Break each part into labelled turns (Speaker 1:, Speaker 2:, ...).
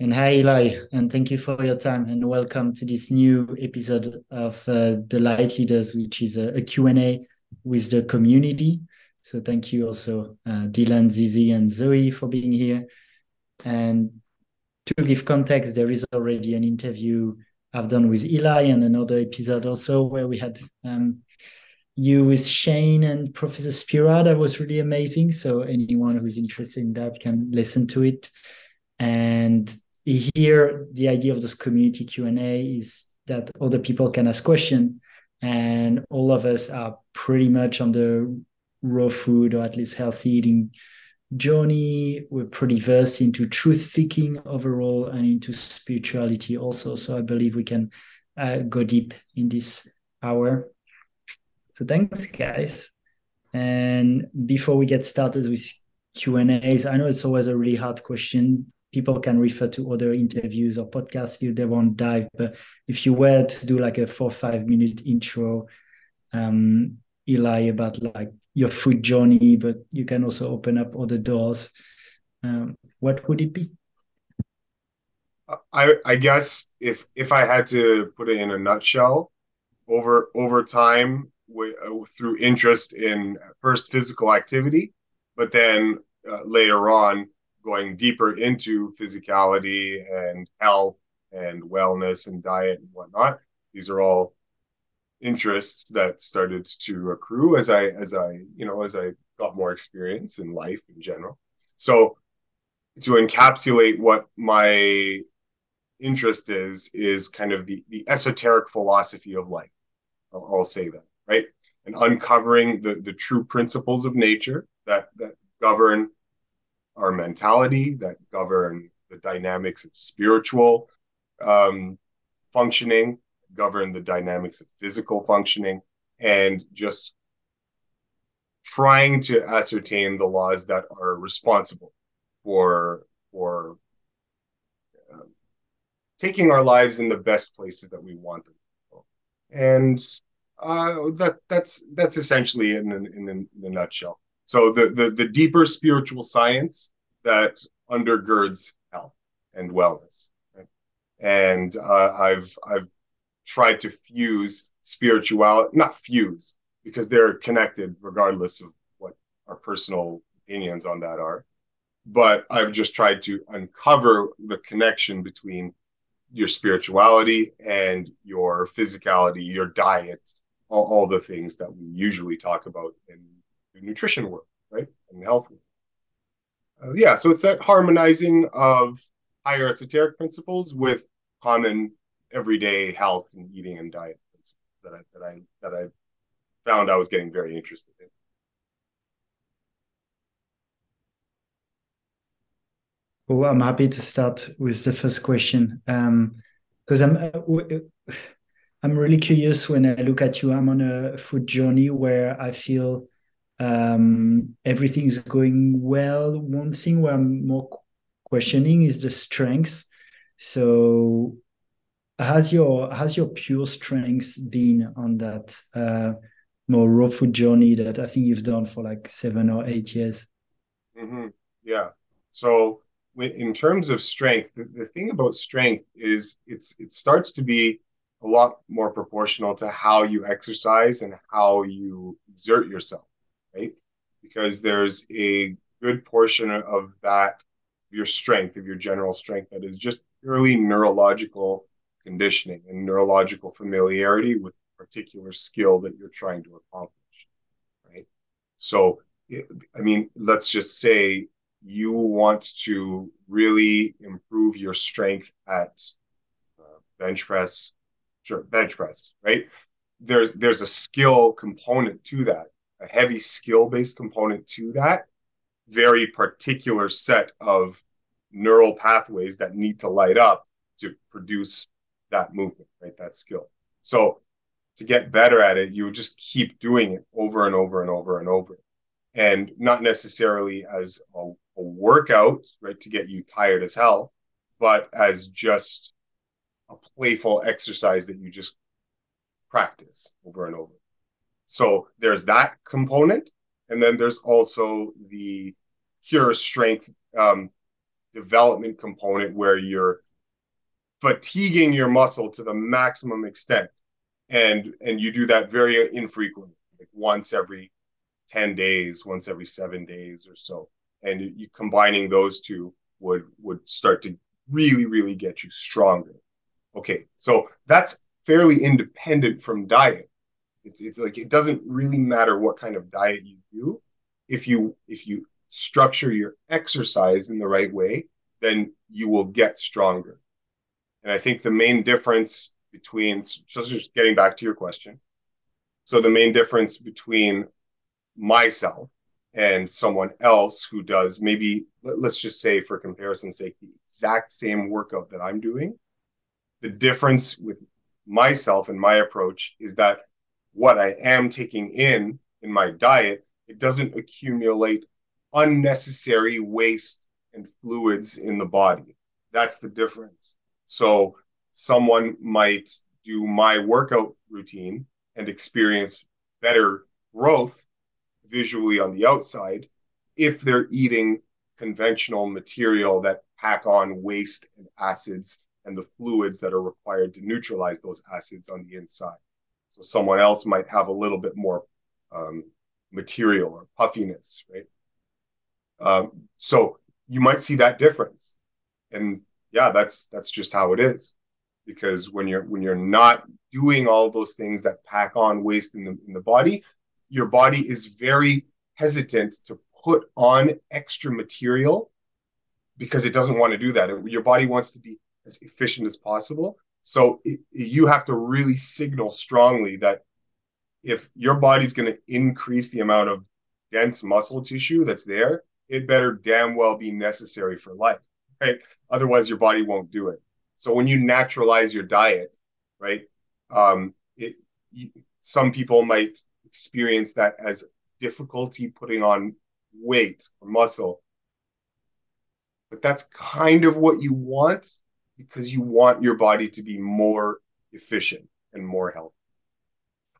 Speaker 1: And hi, Eli, and thank you for your time and welcome to this new episode of uh, The Light Leaders, which is a, a Q&A with the community. So thank you also, uh, Dylan, Zizi, and Zoe for being here. And to give context, there is already an interview I've done with Eli and another episode also where we had um, you with Shane and Professor Spira. That was really amazing. So anyone who's interested in that can listen to it. And here, the idea of this community Q and A is that other people can ask questions, and all of us are pretty much on the raw food or at least healthy eating journey. We're pretty versed into truth seeking overall and into spirituality also. So I believe we can uh, go deep in this hour. So thanks, guys. And before we get started with Q and A's, I know it's always a really hard question. People can refer to other interviews or podcasts if they won't dive. But if you were to do like a four five minute intro, um, Eli, about like your food journey, but you can also open up other doors. Um, what would it be?
Speaker 2: I I guess if if I had to put it in a nutshell, over over time with, uh, through interest in first physical activity, but then uh, later on going deeper into physicality and health and wellness and diet and whatnot. These are all interests that started to accrue as I as I you know as I got more experience in life in general. So to encapsulate what my interest is is kind of the the esoteric philosophy of life. I'll, I'll say that right and uncovering the the true principles of nature that that govern our mentality that govern the dynamics of spiritual um, functioning govern the dynamics of physical functioning and just trying to ascertain the laws that are responsible for for um, taking our lives in the best places that we want them and uh, that that's that's essentially in, in, in a nutshell so the, the the deeper spiritual science that undergirds health and wellness right? and uh, i've i've tried to fuse spirituality, not fuse, because they're connected regardless of what our personal opinions on that are. But I've just tried to uncover the connection between your spirituality and your physicality, your diet, all, all the things that we usually talk about in nutrition world, right? And health. Uh, yeah, so it's that harmonizing of higher esoteric principles with common everyday health and eating and diet that I that I that I found I was getting very interested in.
Speaker 1: Well, I'm happy to start with the first question because um, I'm uh, I'm really curious when I look at you. I'm on a food journey where I feel um, everything's going well. One thing where I'm more questioning is the strengths. So has your has your pure strength been on that uh, more raw food journey that I think you've done for like seven or eight years?
Speaker 2: Mm-hmm. Yeah. So in terms of strength, the, the thing about strength is it's it starts to be a lot more proportional to how you exercise and how you exert yourself? Because there's a good portion of that your strength, of your general strength, that is just purely neurological conditioning and neurological familiarity with a particular skill that you're trying to accomplish right? So i mean let's just say you want to really improve your strength at uh, bench press sure bench press right? There's there's a skill component to that a heavy skill based component to that very particular set of neural pathways that need to light up to produce that movement, right? That skill. So to get better at it, you just keep doing it over and over and over and over. And not necessarily as a, a workout, right, to get you tired as hell, but as just a playful exercise that you just practice over and over. So there's that component. And then there's also the pure strength um, development component where you're fatiguing your muscle to the maximum extent. And and you do that very infrequently like once every 10 days once every 7 days or so. And you combining those two would would start to really really get you stronger. Okay so that's fairly independent from diet it's it's like it doesn't really matter what kind of diet you do. If you if you structure your exercise in the right way then you will get stronger. And i think the main difference between so just getting back to your question. So the main difference between myself and someone else who does maybe let's just say for comparison's sake the exact same workout that i'm doing. The difference with myself and my approach is that what i am taking in in my diet it doesn't accumulate unnecessary waste and fluids in the body that's the difference so someone might do my workout routine and experience better growth visually on the outside if they're eating conventional material that pack on waste and acids and the fluids that are required to neutralize those acids on the inside. So someone else might have a little bit more um, material or puffiness, right? Um, so you might see that difference, and yeah, that's that's just how it is. Because when you're when you're not doing all those things that pack on waste in the in the body, your body is very hesitant to put on extra material because it doesn't want to do that. Your body wants to be as efficient as possible. So it, you have to really signal strongly that if your body's going to increase the amount of dense muscle tissue that's there, it better damn well be necessary for life, right? Otherwise, your body won't do it. So when you naturalize your diet, right, um, it you, some people might experience that as difficulty putting on weight or muscle. But that's kind of what you want because you want your body to be more efficient and more healthy.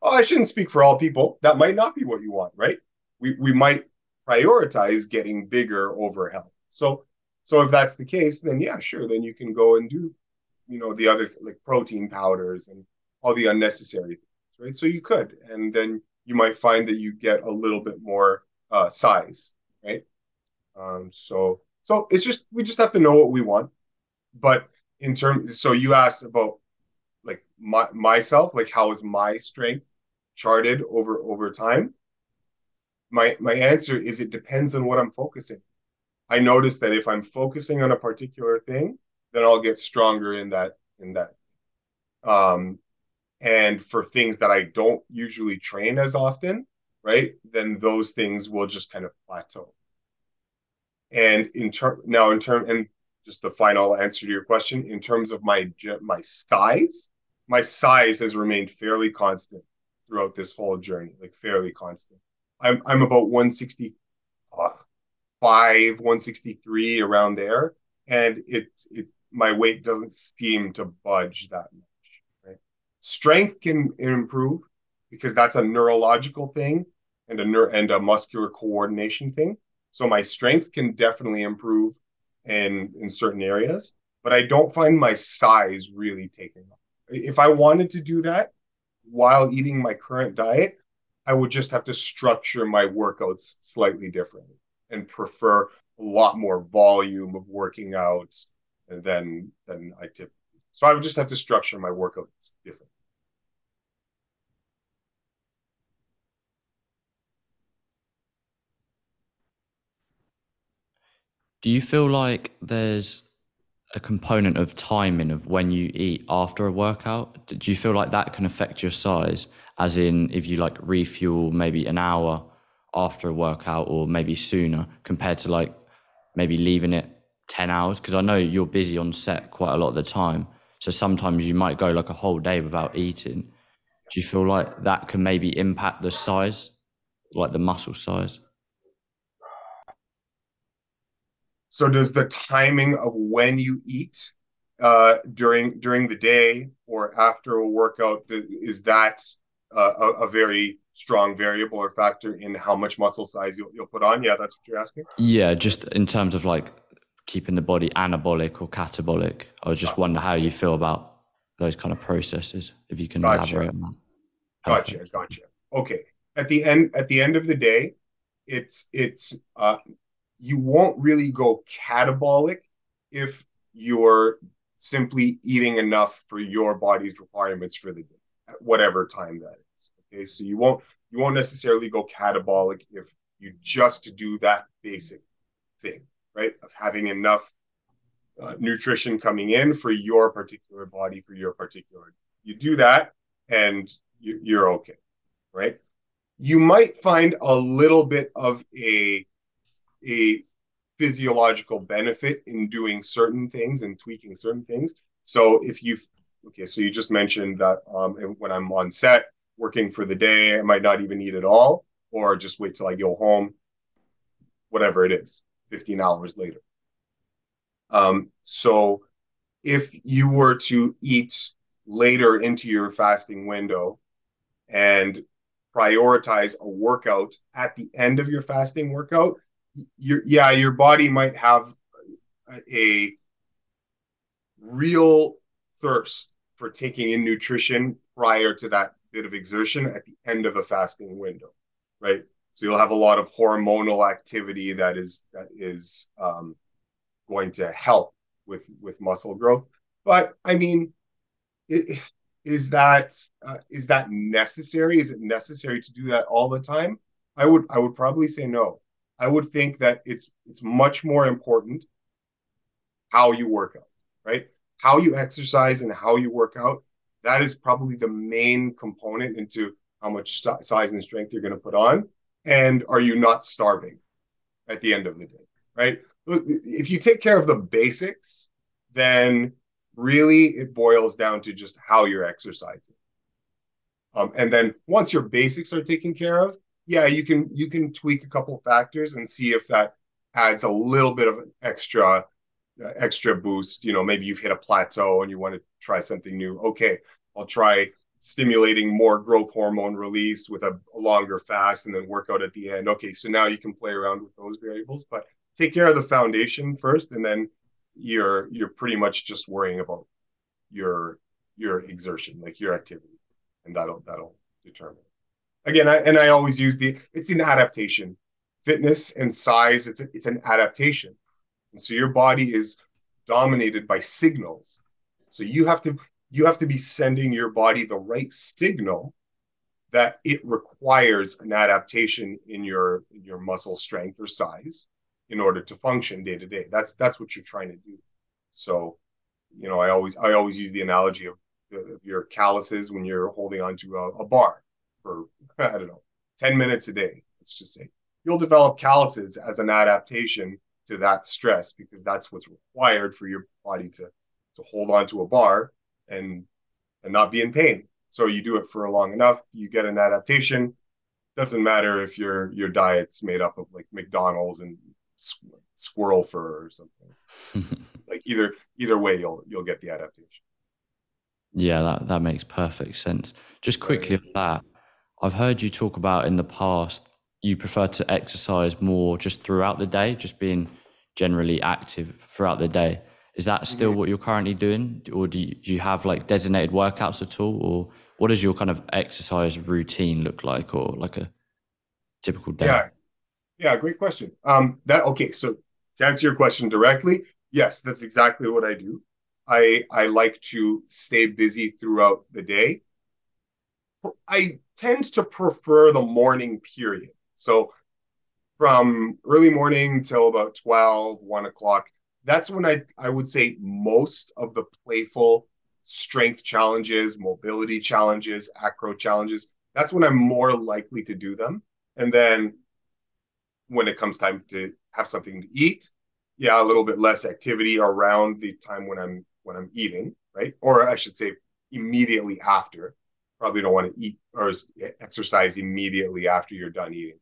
Speaker 2: Oh, I shouldn't speak for all people. That might not be what you want, right? We we might prioritize getting bigger over health. So so if that's the case, then yeah, sure, then you can go and do, you know, the other like protein powders and all the unnecessary things, right? So you could, and then you might find that you get a little bit more uh, size, right? Um, so so it's just we just have to know what we want. But in terms, so you asked about like my myself, like how is my strength charted over over time? My my answer is it depends on what I'm focusing. I notice that if I'm focusing on a particular thing, then I'll get stronger in that in that. Um, and for things that I don't usually train as often, right, then those things will just kind of plateau. And in term now, in term and just the final answer to your question, in terms of my my size, my size has remained fairly constant throughout this whole journey, like fairly constant. I'm I'm about 165, uh, 163 around there, and it it my weight doesn't seem to budge that much. right Strength can improve because that's a neurological thing and a and a muscular coordination thing. So my strength can definitely improve in in certain areas, but I don't find my size really taking off. If I wanted to do that while eating my current diet, I would just have to structure my workouts slightly differently and prefer a lot more volume of working out than than I typically. So I would just have to structure my workouts differently.
Speaker 3: Do you feel like there's a component of timing of when you eat after a workout? Do you feel like that can affect your size? As in, if you like refuel maybe an hour after a workout or maybe sooner compared to like maybe leaving it 10 hours? Because I know you're busy on set quite a lot of the time. So sometimes you might go like a whole day without eating. Do you feel like that can maybe impact the size, like the muscle size?
Speaker 2: So does the timing of when you eat uh, during during the day or after a workout is that uh, a, a, very strong variable or factor in how much muscle size you'll, you'll put on? Yeah, that's what you're asking.
Speaker 3: Yeah, just in terms of like keeping the body anabolic or catabolic. I was just wonder how you feel about those kind of processes. If you can gotcha. elaborate on that.
Speaker 2: Gotcha, Perfect. gotcha. Okay. At the end, at the end of the day, it's it's uh, you won't really go catabolic if you're simply eating enough for your body's requirements for the day, at whatever time that is. Okay, so you won't you won't necessarily go catabolic if you just do that basic thing, right? Of having enough uh, nutrition coming in for your particular body, for your particular. You do that, and you, you're okay, right? You might find a little bit of a a physiological benefit in doing certain things and tweaking certain things. So if you okay, so you just mentioned that um, when I'm on set working for the day, I might not even eat at all, or just wait till I go home, whatever it is, 15 hours later. Um, so if you were to eat later into your fasting window and prioritize a workout at the end of your fasting workout, your yeah, your body might have a real thirst for taking in nutrition prior to that bit of exertion at the end of a fasting window, right? So you'll have a lot of hormonal activity that is that is um, going to help with with muscle growth. But I mean, it, is that uh, is that necessary? Is it necessary to do that all the time? I would I would probably say no. I would think that it's it's much more important how you work out, right? How you exercise and how you work out. That is probably the main component into how much st- size and strength you're going to put on. And are you not starving at the end of the day, right? If you take care of the basics, then really it boils down to just how you're exercising. Um, and then once your basics are taken care of, yeah, you can you can tweak a couple of factors and see if that adds a little bit of an extra uh, extra boost. You know, maybe you've hit a plateau and you want to try something new. Okay, I'll try stimulating more growth hormone release with a, a longer fast and then work out at the end. Okay, so now you can play around with those variables, but take care of the foundation first, and then you're you're pretty much just worrying about your your exertion, like your activity, and that'll that'll determine. Again, I, and I always use the it's an adaptation. Fitness and size, it's a, it's an adaptation, and so your body is dominated by signals. So you have to you have to be sending your body the right signal that it requires an adaptation in your in your muscle strength or size in order to function day to day. That's that's what you're trying to do. So, you know, I always I always use the analogy of, of your calluses when you're holding onto a, a bar for I don't know ten minutes a day. Let's just say you'll develop calluses as an adaptation to that stress because that's what's required for your body to to hold on to a bar and and not be in pain. So you do it for long enough, you get an adaptation. Doesn't matter if your your diet's made up of like McDonald's and squirrel fur or something. like either either way, you'll you'll get the adaptation.
Speaker 3: Yeah, that that makes perfect sense. Just quickly on that, I've heard you talk about in the past you prefer to exercise more just throughout the day, just being generally active throughout the day. Is that still mm-hmm. what you're currently doing, or do you, do you have like designated workouts at all, or what does your kind of exercise routine look like, or like a typical day?
Speaker 2: Yeah, yeah, great question. Um, that okay. So to answer your question directly, yes, that's exactly what I do. I I like to stay busy throughout the day. I tend to prefer the morning period. So from early morning till about 12, 1 o'clock, that's when I, I would say most of the playful strength challenges, mobility challenges, acro challenges, that's when I'm more likely to do them. And then when it comes time to have something to eat, yeah, a little bit less activity around the time when I'm when I'm eating, right? Or I should say immediately after. Probably don't want to eat or exercise immediately after you're done eating.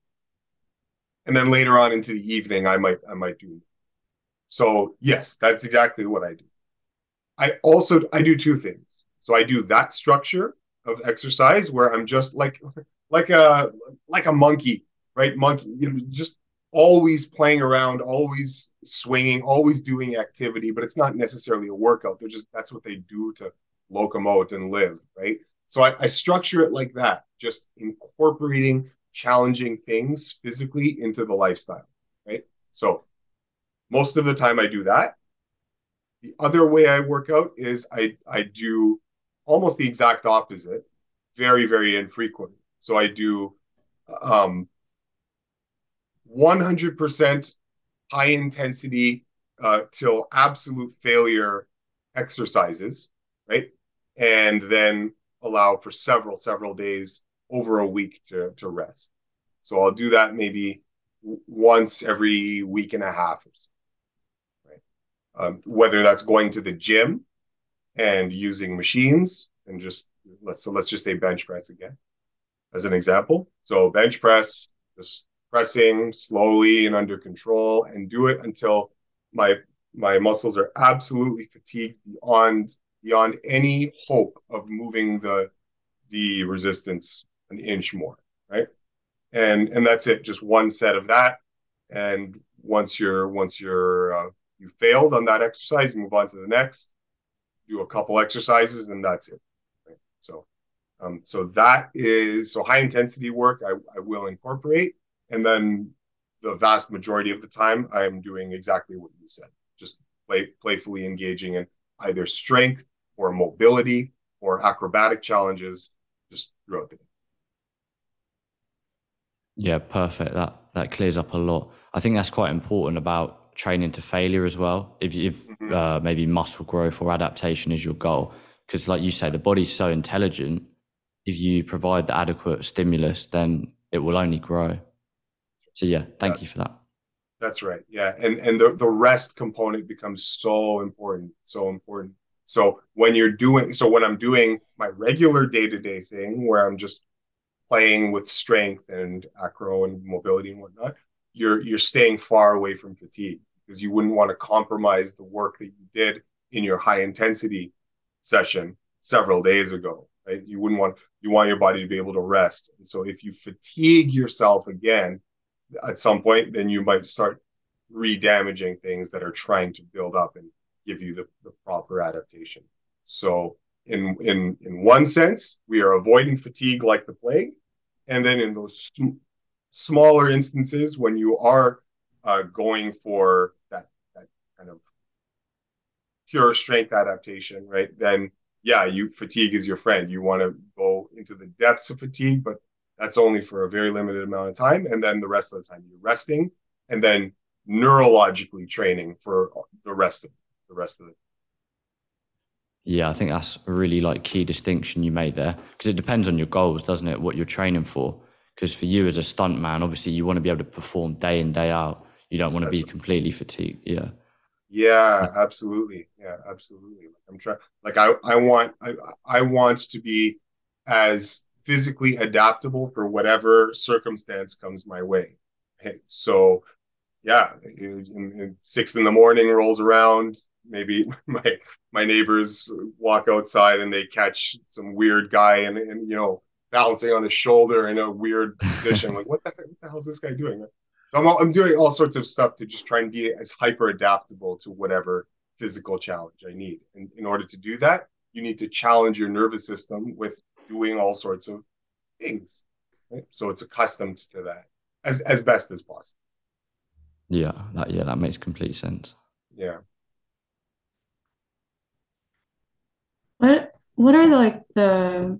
Speaker 2: And then later on into the evening, I might I might do. So yes, that's exactly what I do. I also I do two things. So I do that structure of exercise where I'm just like like a like a monkey, right? Monkey, you know, just always playing around, always swinging, always doing activity, but it's not necessarily a workout. They're just that's what they do to locomote and live, right? So I, I structure it like that, just incorporating challenging things physically into the lifestyle, right? So most of the time I do that. The other way I work out is I I do almost the exact opposite, very very infrequent. So I do um, 100% high intensity uh, till absolute failure exercises, right? And then allow for several, several days over a week to, to rest. So I'll do that maybe once every week and a half or so, right? Um, whether that's going to the gym and using machines and just let's so let's just say bench press again as an example. So bench press, just pressing slowly and under control and do it until my my muscles are absolutely fatigued beyond beyond any hope of moving the the resistance an inch more right? And and that's it just one set of that. And once you're once you're uh, you failed on that exercise move on to the next do a couple exercises and that's it right? so um, so that is so high intensity work I, I will incorporate. And then the vast majority of the time I am doing exactly what you said, just play, playfully engaging in either strength or mobility or acrobatic challenges just throughout the day.
Speaker 3: Yeah, perfect. That that clears up a lot. I think that's quite important about training to failure as well. If if mm-hmm. uh, maybe muscle growth or adaptation is your goal, because like you say, the body's so intelligent. If you provide the adequate stimulus, then it will only grow. So yeah, thank yeah. you for that.
Speaker 2: That's right. Yeah. And and the, the rest component becomes so important. So important. So when you're doing so when I'm doing my regular day-to-day thing where I'm just playing with strength and acro and mobility and whatnot, you're you're staying far away from fatigue because you wouldn't want to compromise the work that you did in your high intensity session several days ago. Right? You wouldn't want you want your body to be able to rest. And so if you fatigue yourself again, at some point, then you might start re-damaging things that are trying to build up and give you the, the proper adaptation. So in in in one sense, we are avoiding fatigue like the plague, and then in those sm- smaller instances when you are uh, going for that that kind of pure strength adaptation, right? Then yeah, you fatigue is your friend. You want to go into the depths of fatigue, but that's only for a very limited amount of time. And then the rest of the time you're resting and then neurologically training for the rest of the rest of it.
Speaker 3: Yeah, I think that's a really like key distinction you made there because it depends on your goals, doesn't it? What you're training for. Because for you as a stunt man, obviously you want to be able to perform day in day out. You don't want to that's be right. completely fatigued. Yeah.
Speaker 2: Yeah, absolutely. Yeah, absolutely. I'm trying. Like I, I want, I, I want to be as physically adaptable for whatever circumstance comes my way. So, yeah, six in the morning rolls around. Maybe my my neighbors walk outside and they catch some weird guy and, and you know balancing on his shoulder in a weird position. like, what the, what the hell is this guy doing? So I'm, I'm doing all sorts of stuff to just try and be as hyper adaptable to whatever physical challenge I need. And in order to do that, you need to challenge your nervous system with doing all sorts of things. Right? So it's accustomed to that as as best as possible.
Speaker 3: Yeah, that yeah, that makes complete sense.
Speaker 2: Yeah.
Speaker 4: What what are the, like the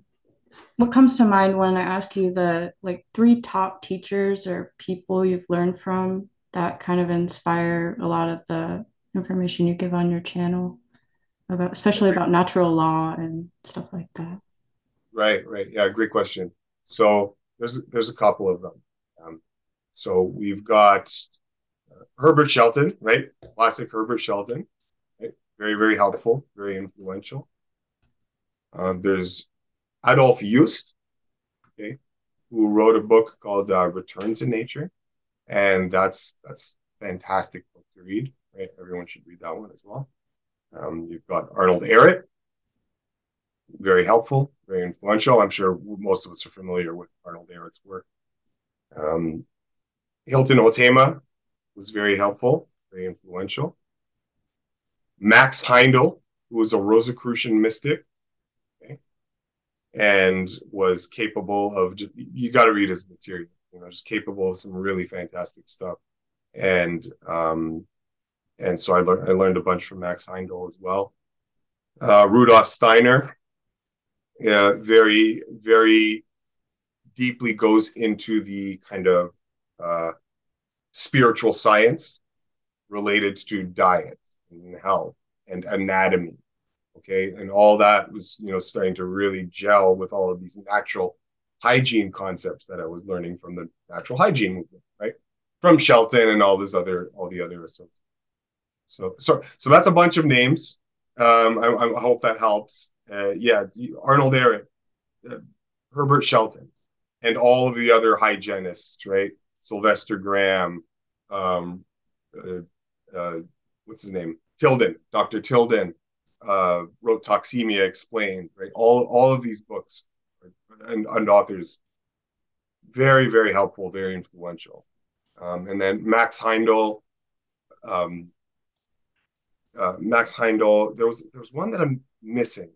Speaker 4: what comes to mind when I ask you the like three top teachers or people you've learned from that kind of inspire a lot of the information you give on your channel about especially about natural law and stuff like that.
Speaker 2: Right, right. Yeah, great question. So there's there's a couple of them. Um, so we've got uh, Herbert Shelton, right? Classic Herbert Shelton, right? Very very helpful, very influential. Um, there's Adolf Just, okay, who wrote a book called uh, Return to Nature, and that's that's fantastic book to read. Right, everyone should read that one as well. Um, you've got Arnold Ehret, very helpful, very influential. I'm sure most of us are familiar with Arnold Ehret's work. Um, Hilton Hotema, was very helpful, very influential. Max Heindel, who was a Rosicrucian mystic, and was capable of you got to read his material, you know, just capable of some really fantastic stuff. And um, and so I learned I learned a bunch from Max Heindel as well. Uh, Rudolf Steiner, uh, very very deeply goes into the kind of uh, spiritual science related to diet and health and anatomy. Okay. And all that was, you know, starting to really gel with all of these natural hygiene concepts that I was learning from the natural hygiene movement, right? From Shelton and all this other, all the other associates. So, so, so that's a bunch of names. Um, I, I hope that helps. Uh, yeah, Arnold Ehret, uh, Herbert Shelton, and all of the other hygienists, right? Sylvester Graham, um, uh, uh, what's his name? Tilden, Dr. Tilden, uh, wrote Toxemia Explained, right? All, all of these books and, and authors, very, very helpful, very influential. Um, and then Max Heindel, um, uh, Max Heindel. There was there was one that I'm missing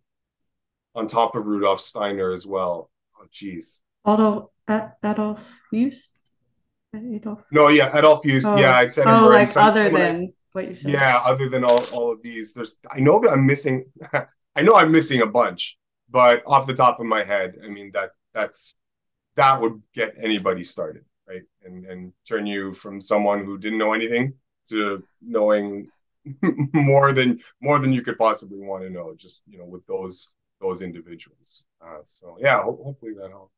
Speaker 2: on top of Rudolf Steiner as well. Oh, geez.
Speaker 4: Adolf Adolf Fuest.
Speaker 2: Adolf. No, yeah, Adolf Fuest. Oh. Yeah, I said.
Speaker 4: Oh, like other than what you said.
Speaker 2: Yeah, other than all, all of these, there's. I know that I'm missing. I know I'm missing a bunch, but off the top of my head, I mean that that's that would get anybody started, right? And and turn you from someone who didn't know anything to knowing more than more than you could possibly want to know. Just you know, with those those individuals. Uh, so yeah, ho- hopefully that helps.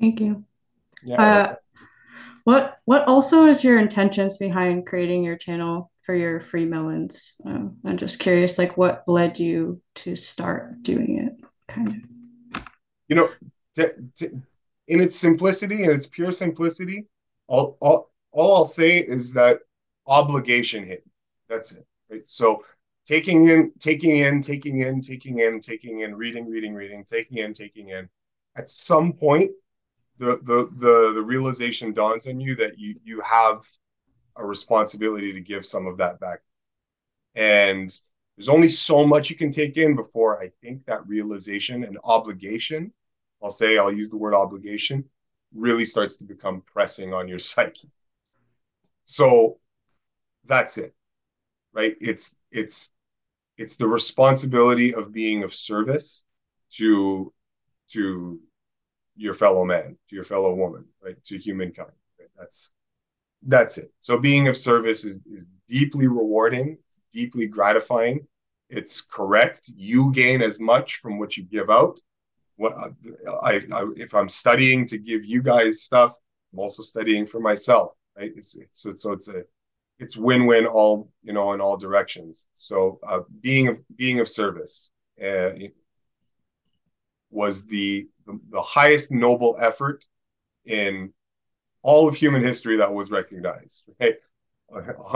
Speaker 4: Thank you. Yeah. Uh, what what also is your intentions behind creating your channel for your free melons? Um, I'm just curious, like what led you to start doing it, kind
Speaker 2: of. You know, to, to, in its simplicity, in its pure simplicity, all, all all I'll say is that obligation hit. That's it. Right. So taking in, taking in, taking in, taking in, taking in, reading, reading, reading, taking in, taking in. At some point, the the the, realization dawns on you that you you have a responsibility to give some of that back. And there's only so much you can take in before I think that realization and obligation, I'll say, I'll use the word obligation, really starts to become pressing on your psyche. So that's it. Right? It's it's it's the responsibility of being of service to to your fellow man, to your fellow woman, right? To humankind. Right? That's that's it. So being of service is, is deeply rewarding, deeply gratifying. It's correct. You gain as much from what you give out. What I, I if I'm studying to give you guys stuff, I'm also studying for myself, right? It's, it's so, so it's a it's win-win all you know in all directions. So uh, being of being of service uh, was the, the highest noble effort in all of human history that was recognized. Right?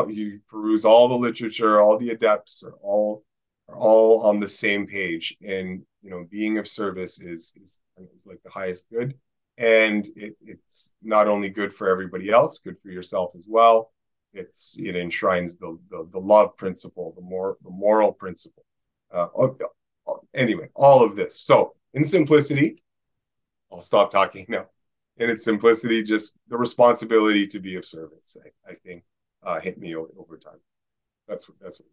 Speaker 2: You peruse all the literature, all the adepts are all are all on the same page, and you know, being of service is is, is like the highest good, and it, it's not only good for everybody else, good for yourself as well. It's it enshrines the the, the love principle, the more the moral principle. Uh, anyway, all of this. So in simplicity, I'll stop talking now in its simplicity, just the responsibility to be of service, I, I think, uh, hit me over time. That's what that's what.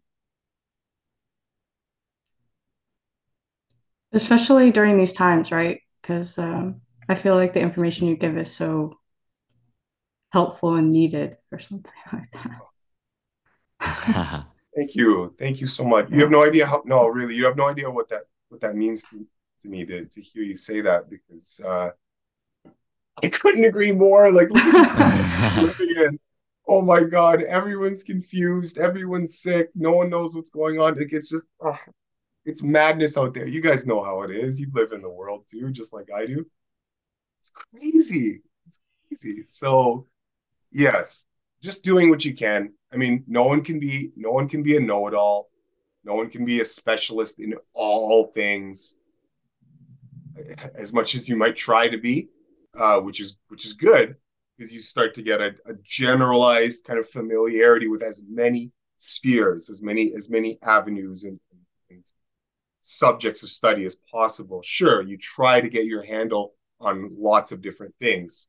Speaker 4: Especially during these times, right? Because um, I feel like the information you give is so helpful and needed, or something like
Speaker 2: that. Thank you, thank you so much. You have no idea how. No, really, you have no idea what that what that means to, to me to to hear you say that because. Uh, I couldn't agree more. Like, oh my God, everyone's confused. Everyone's sick. No one knows what's going on. Like, it's just, oh, it's madness out there. You guys know how it is. You live in the world too, just like I do. It's crazy. It's crazy. So, yes, just doing what you can. I mean, no one can be, no one can be a know-it-all. No one can be a specialist in all things as much as you might try to be uh, which is which is good. because you start to get a, a generalized kind of familiarity with as many spheres, as many as many avenues and, and, subjects of study as possible. Sure, you try to get your handle on lots of different things,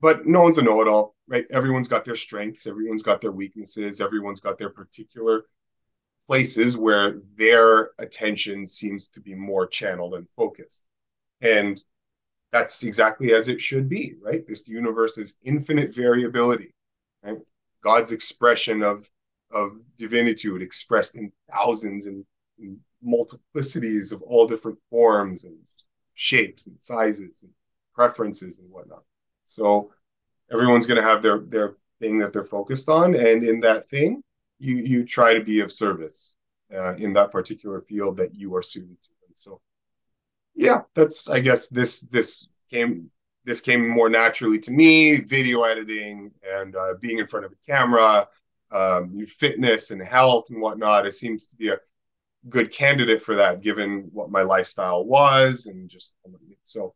Speaker 2: but no one's a know-it-all, right? Everyone's got their strengths, everyone's got their weaknesses, everyone's got their particular places where their attention seems to be more channeled and focused. And that's exactly as it should be, right? This universe is infinite variability, right? God's expression of of divinitude expressed in thousands and, and multiplicities of all different forms and shapes and sizes and preferences and whatnot. So everyone's going to have their their thing that they're focused on, and in that thing, you you try to be of service uh, in that particular field that you are suited to. And so, yeah, that's I guess this this came this came more naturally to me. Video editing and uh, being in front of a camera, um, fitness and health and whatnot. It seems to be a good candidate for that, given what my lifestyle was and just so.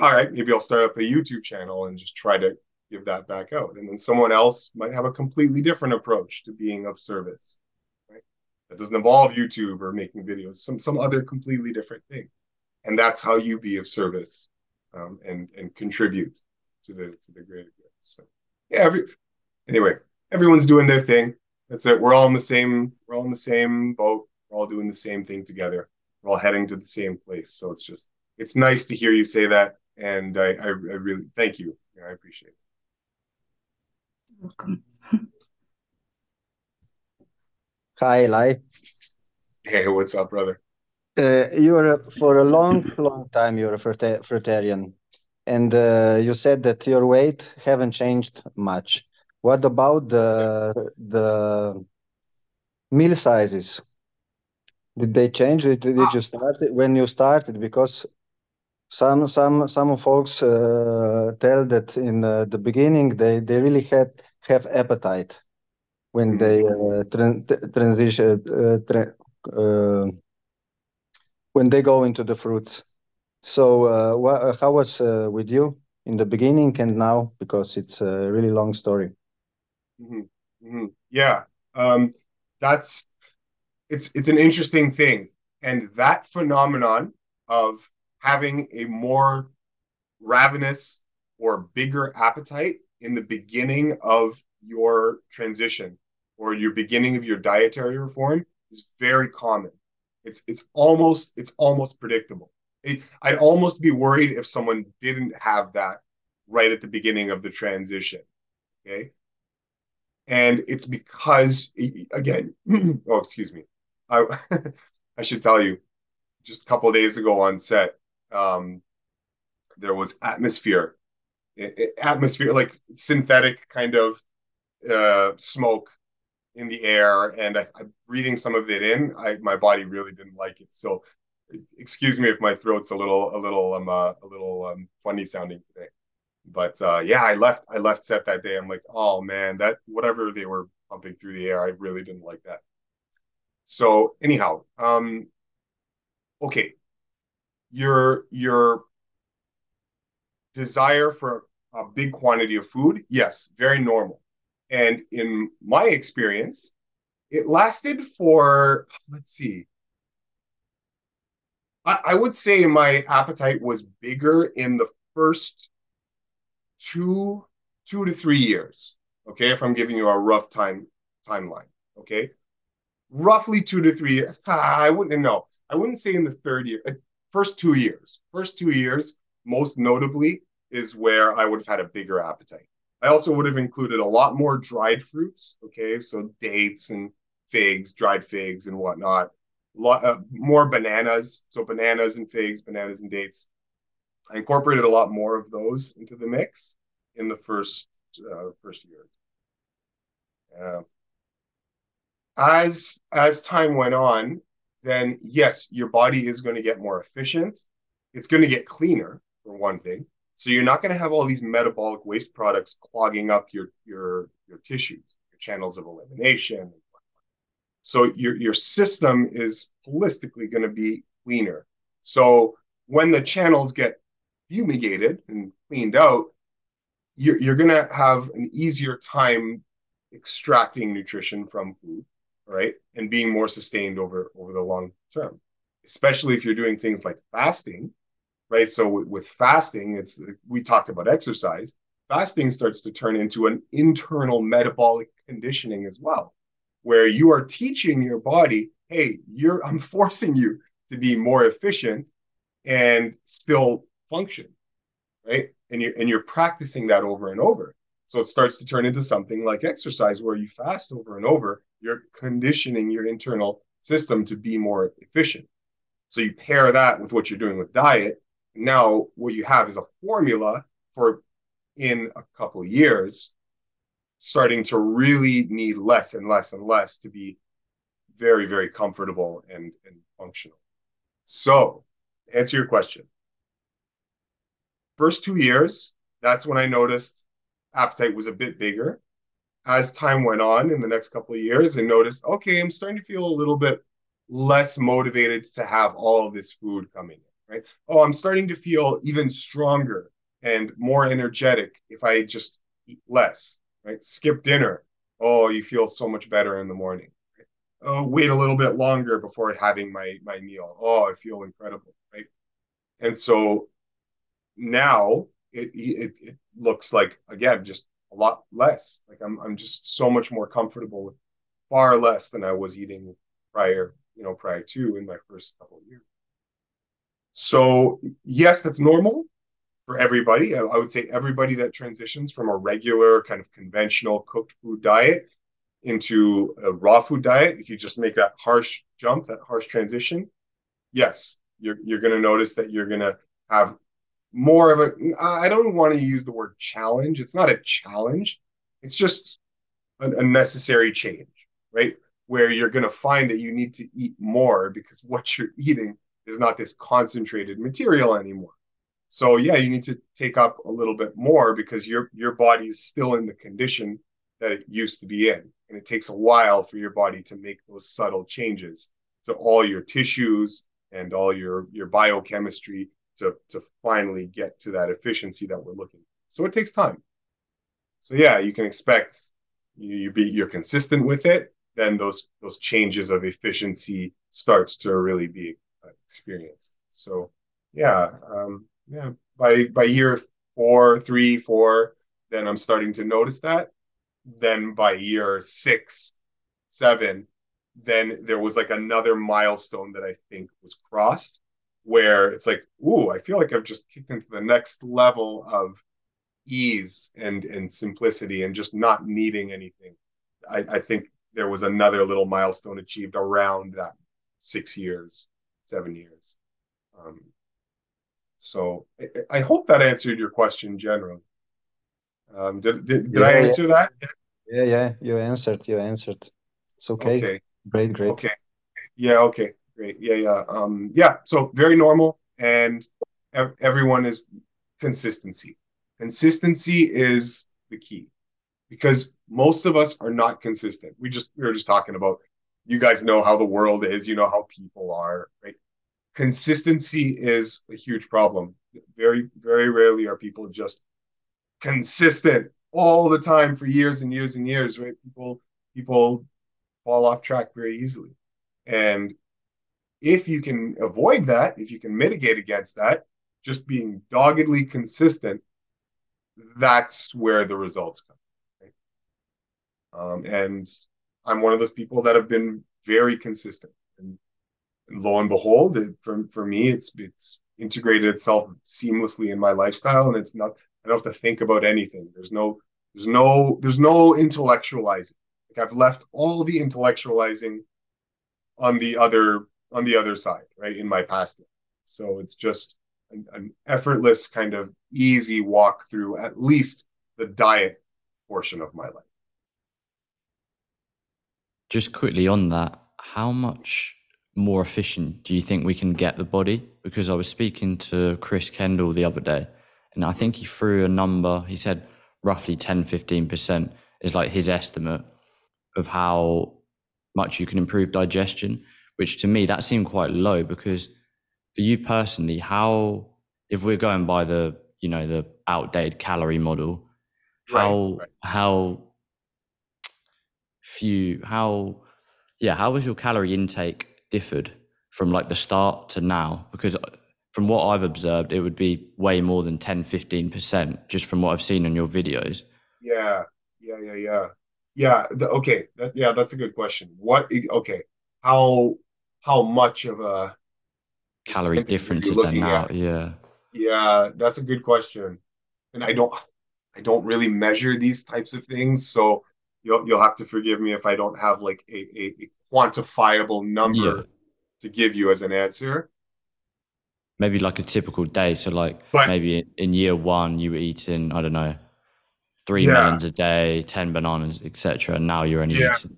Speaker 2: All right, maybe I'll start up a YouTube channel and just try to give that back out. And then someone else might have a completely different approach to being of service, right? That doesn't involve YouTube or making videos, some some other completely different thing. And that's how you be of service um, and and contribute to the to the greater good. So yeah, every anyway, everyone's doing their thing. That's it. We're all in the same. We're all in the same boat. We're all doing the same thing together. We're all heading to the same place. So it's just it's nice to hear you say that, and I I, I really thank you. I appreciate it.
Speaker 4: Welcome.
Speaker 5: Hi, Eli.
Speaker 2: Hey, what's up, brother?
Speaker 5: Uh, you're for a long, long time you're a fruitarian, and uh, you said that your weight haven't changed much. What about the the meal sizes? Did they change? Did, did you start when you started? Because some some some folks uh, tell that in uh, the beginning they they really had have appetite when they uh, tran- transition uh, tra- uh, when they go into the fruits. So, uh, wh- how was uh, with you in the beginning and now? Because it's a really long story.
Speaker 2: Mm-hmm. Mm-hmm. Yeah, um, that's it's it's an interesting thing, and that phenomenon of having a more ravenous or bigger appetite in the beginning of your transition or your beginning of your dietary reform is very common. It's it's almost it's almost predictable. It, I'd almost be worried if someone didn't have that right at the beginning of the transition. Okay. And it's because again, oh excuse me. I I should tell you, just a couple days ago on set, um, there was atmosphere, atmosphere like synthetic kind of uh, smoke in the air, and I, am breathing some of it in. I, my body really didn't like it, so excuse me if my throat's a little a little um uh, a little um, funny sounding today. But uh, yeah, I left I left set that day. I'm like, oh man, that whatever they were pumping through the air, I really didn't like that. So anyhow, um, okay, your your desire for a big quantity of food, yes, very normal. And in my experience, it lasted for, let's see, I, I would say my appetite was bigger in the first two, two to three years. Okay, if I'm giving you a rough time timeline. Okay, roughly two to three. I wouldn't know. I wouldn't say in the third year, first two years. First two years, most notably, is where I would have had a bigger appetite. I also would have included a lot more dried fruits. Okay, so dates and figs, dried figs and whatnot. Lot uh, more bananas, so bananas and figs, bananas and dates. I incorporated a lot more of those into the mix in the first uh, first year. Uh, as as time went on, then yes, your body is going to get more efficient. It's going to get cleaner for one thing. So you're not going to have all these metabolic waste products clogging up your your your tissues, your channels of elimination. So your your system is holistically going to be cleaner. So when the channels get fumigated and cleaned out, you're, you're going to have an easier time extracting nutrition from food, right? And being more sustained over, over the long term, especially if you're doing things like fasting, right? So with, with fasting, it's we talked about exercise. Fasting starts to turn into an internal metabolic conditioning as well, where you are teaching your body, hey, you're I'm forcing you to be more efficient and still function, right? And you're and you're practicing that over and over. So it starts to turn into something like exercise where you fast over and over, you're conditioning your internal system to be more efficient. So you pair that with what you're doing with diet. Now what you have is a formula for in a couple years starting to really need less and less and less to be very, very comfortable and, and functional. So, answer your question. First two years, that's when I noticed appetite was a bit bigger. As time went on in the next couple of years, and noticed, okay, I'm starting to feel a little bit less motivated to have all of this food coming in, right? Oh, I'm starting to feel even stronger and more energetic if I just eat less, right? Skip dinner. Oh, you feel so much better in the morning. Right? Oh, wait a little bit longer before having my my meal. Oh, I feel incredible, right? And so now it, it it looks like again just a lot less. Like I'm I'm just so much more comfortable with far less than I was eating prior, you know, prior to in my first couple years. So yes, that's normal for everybody. I, I would say everybody that transitions from a regular kind of conventional cooked food diet into a raw food diet, if you just make that harsh jump, that harsh transition, yes, you're you're going to notice that you're going to have more of a i don't want to use the word challenge. It's not a challenge. It's just a, a necessary change right? Where you're going to find that you need to eat more because what you're eating is not this concentrated material anymore. So yeah you need to take up a little bit more because your your body is still in the condition that it used to be in and it takes a while for your body to make those subtle changes to all your tissues and all your your biochemistry to to finally get to that efficiency that we're looking. So it takes time. So yeah, you can expect you, you be you're consistent with it, then those those changes of efficiency starts to really be experienced. So yeah, um, yeah. By by year four, three, four, then I'm starting to notice that. Then by year six, seven, then there was like another milestone that I think was crossed where it's like, ooh, I feel like I've just kicked into the next level of ease and and simplicity and just not needing anything. I, I think there was another little milestone achieved around that six years, seven years. Um, so I, I, hope that answered your question generally. Um, did did, did yeah, I answer
Speaker 5: yeah.
Speaker 2: that?
Speaker 5: Yeah, yeah, you answered. You answered. It's okay. Okay. Great, great.
Speaker 2: Okay. Yeah. Okay. Great. Yeah, yeah. Um, yeah. So very normal, and ev- everyone is consistency. Consistency is the key because most of us are not consistent. We just we were just talking about. You guys know how the world is. You know how people are, right? Consistency is a huge problem. Very, very rarely are people just consistent all the time for years and years and years, right? People people fall off track very easily. And if you can avoid that, if you can mitigate against that, just being doggedly consistent, that's where the results come. Right? Um, and I'm one of those people that have been very consistent. And, and lo and behold, it, for, for me, it's it's integrated itself seamlessly in my lifestyle, and it's not. I don't have to think about anything. There's no there's no there's no intellectualizing. Like I've left all the intellectualizing on the other on the other side, right? In my past. So it's just an, an effortless kind of easy walk through at least the diet portion of my life.
Speaker 3: Just quickly on that, how much more efficient do you think we can get the body? Because I was speaking to Chris Kendall the other day, and I think he threw a number. He said roughly 10, 15% is like his estimate of how much you can improve digestion which to me that seemed quite low because for you personally how if we're going by the you know the outdated calorie model, how
Speaker 2: Right, right.
Speaker 3: how few how yeah how was your calorie intake differed from like the start to now? Because uh, from what I've observed, it would be way more than 10 15% just from what I've seen on your videos.
Speaker 2: Yeah, yeah, yeah, yeah. Yeah, the, okay. That, yeah, that's a good question. What, okay, how how much of a
Speaker 3: Calorie difference is there now?
Speaker 2: at?
Speaker 3: Yeah.
Speaker 2: Yeah, that's a good question. And I don't I don't really measure these types of things, so you'll you'll have to forgive me if I don't have like a, a, a quantifiable
Speaker 3: Yeah.
Speaker 2: number to give you as an answer.
Speaker 3: maybe like a typical day. So like
Speaker 2: But
Speaker 3: maybe in, year one you were eating, I don't know, three
Speaker 2: yeah,
Speaker 3: melons a day, ten bananas, etc. And now you're only
Speaker 2: yeah,
Speaker 3: eating yeah.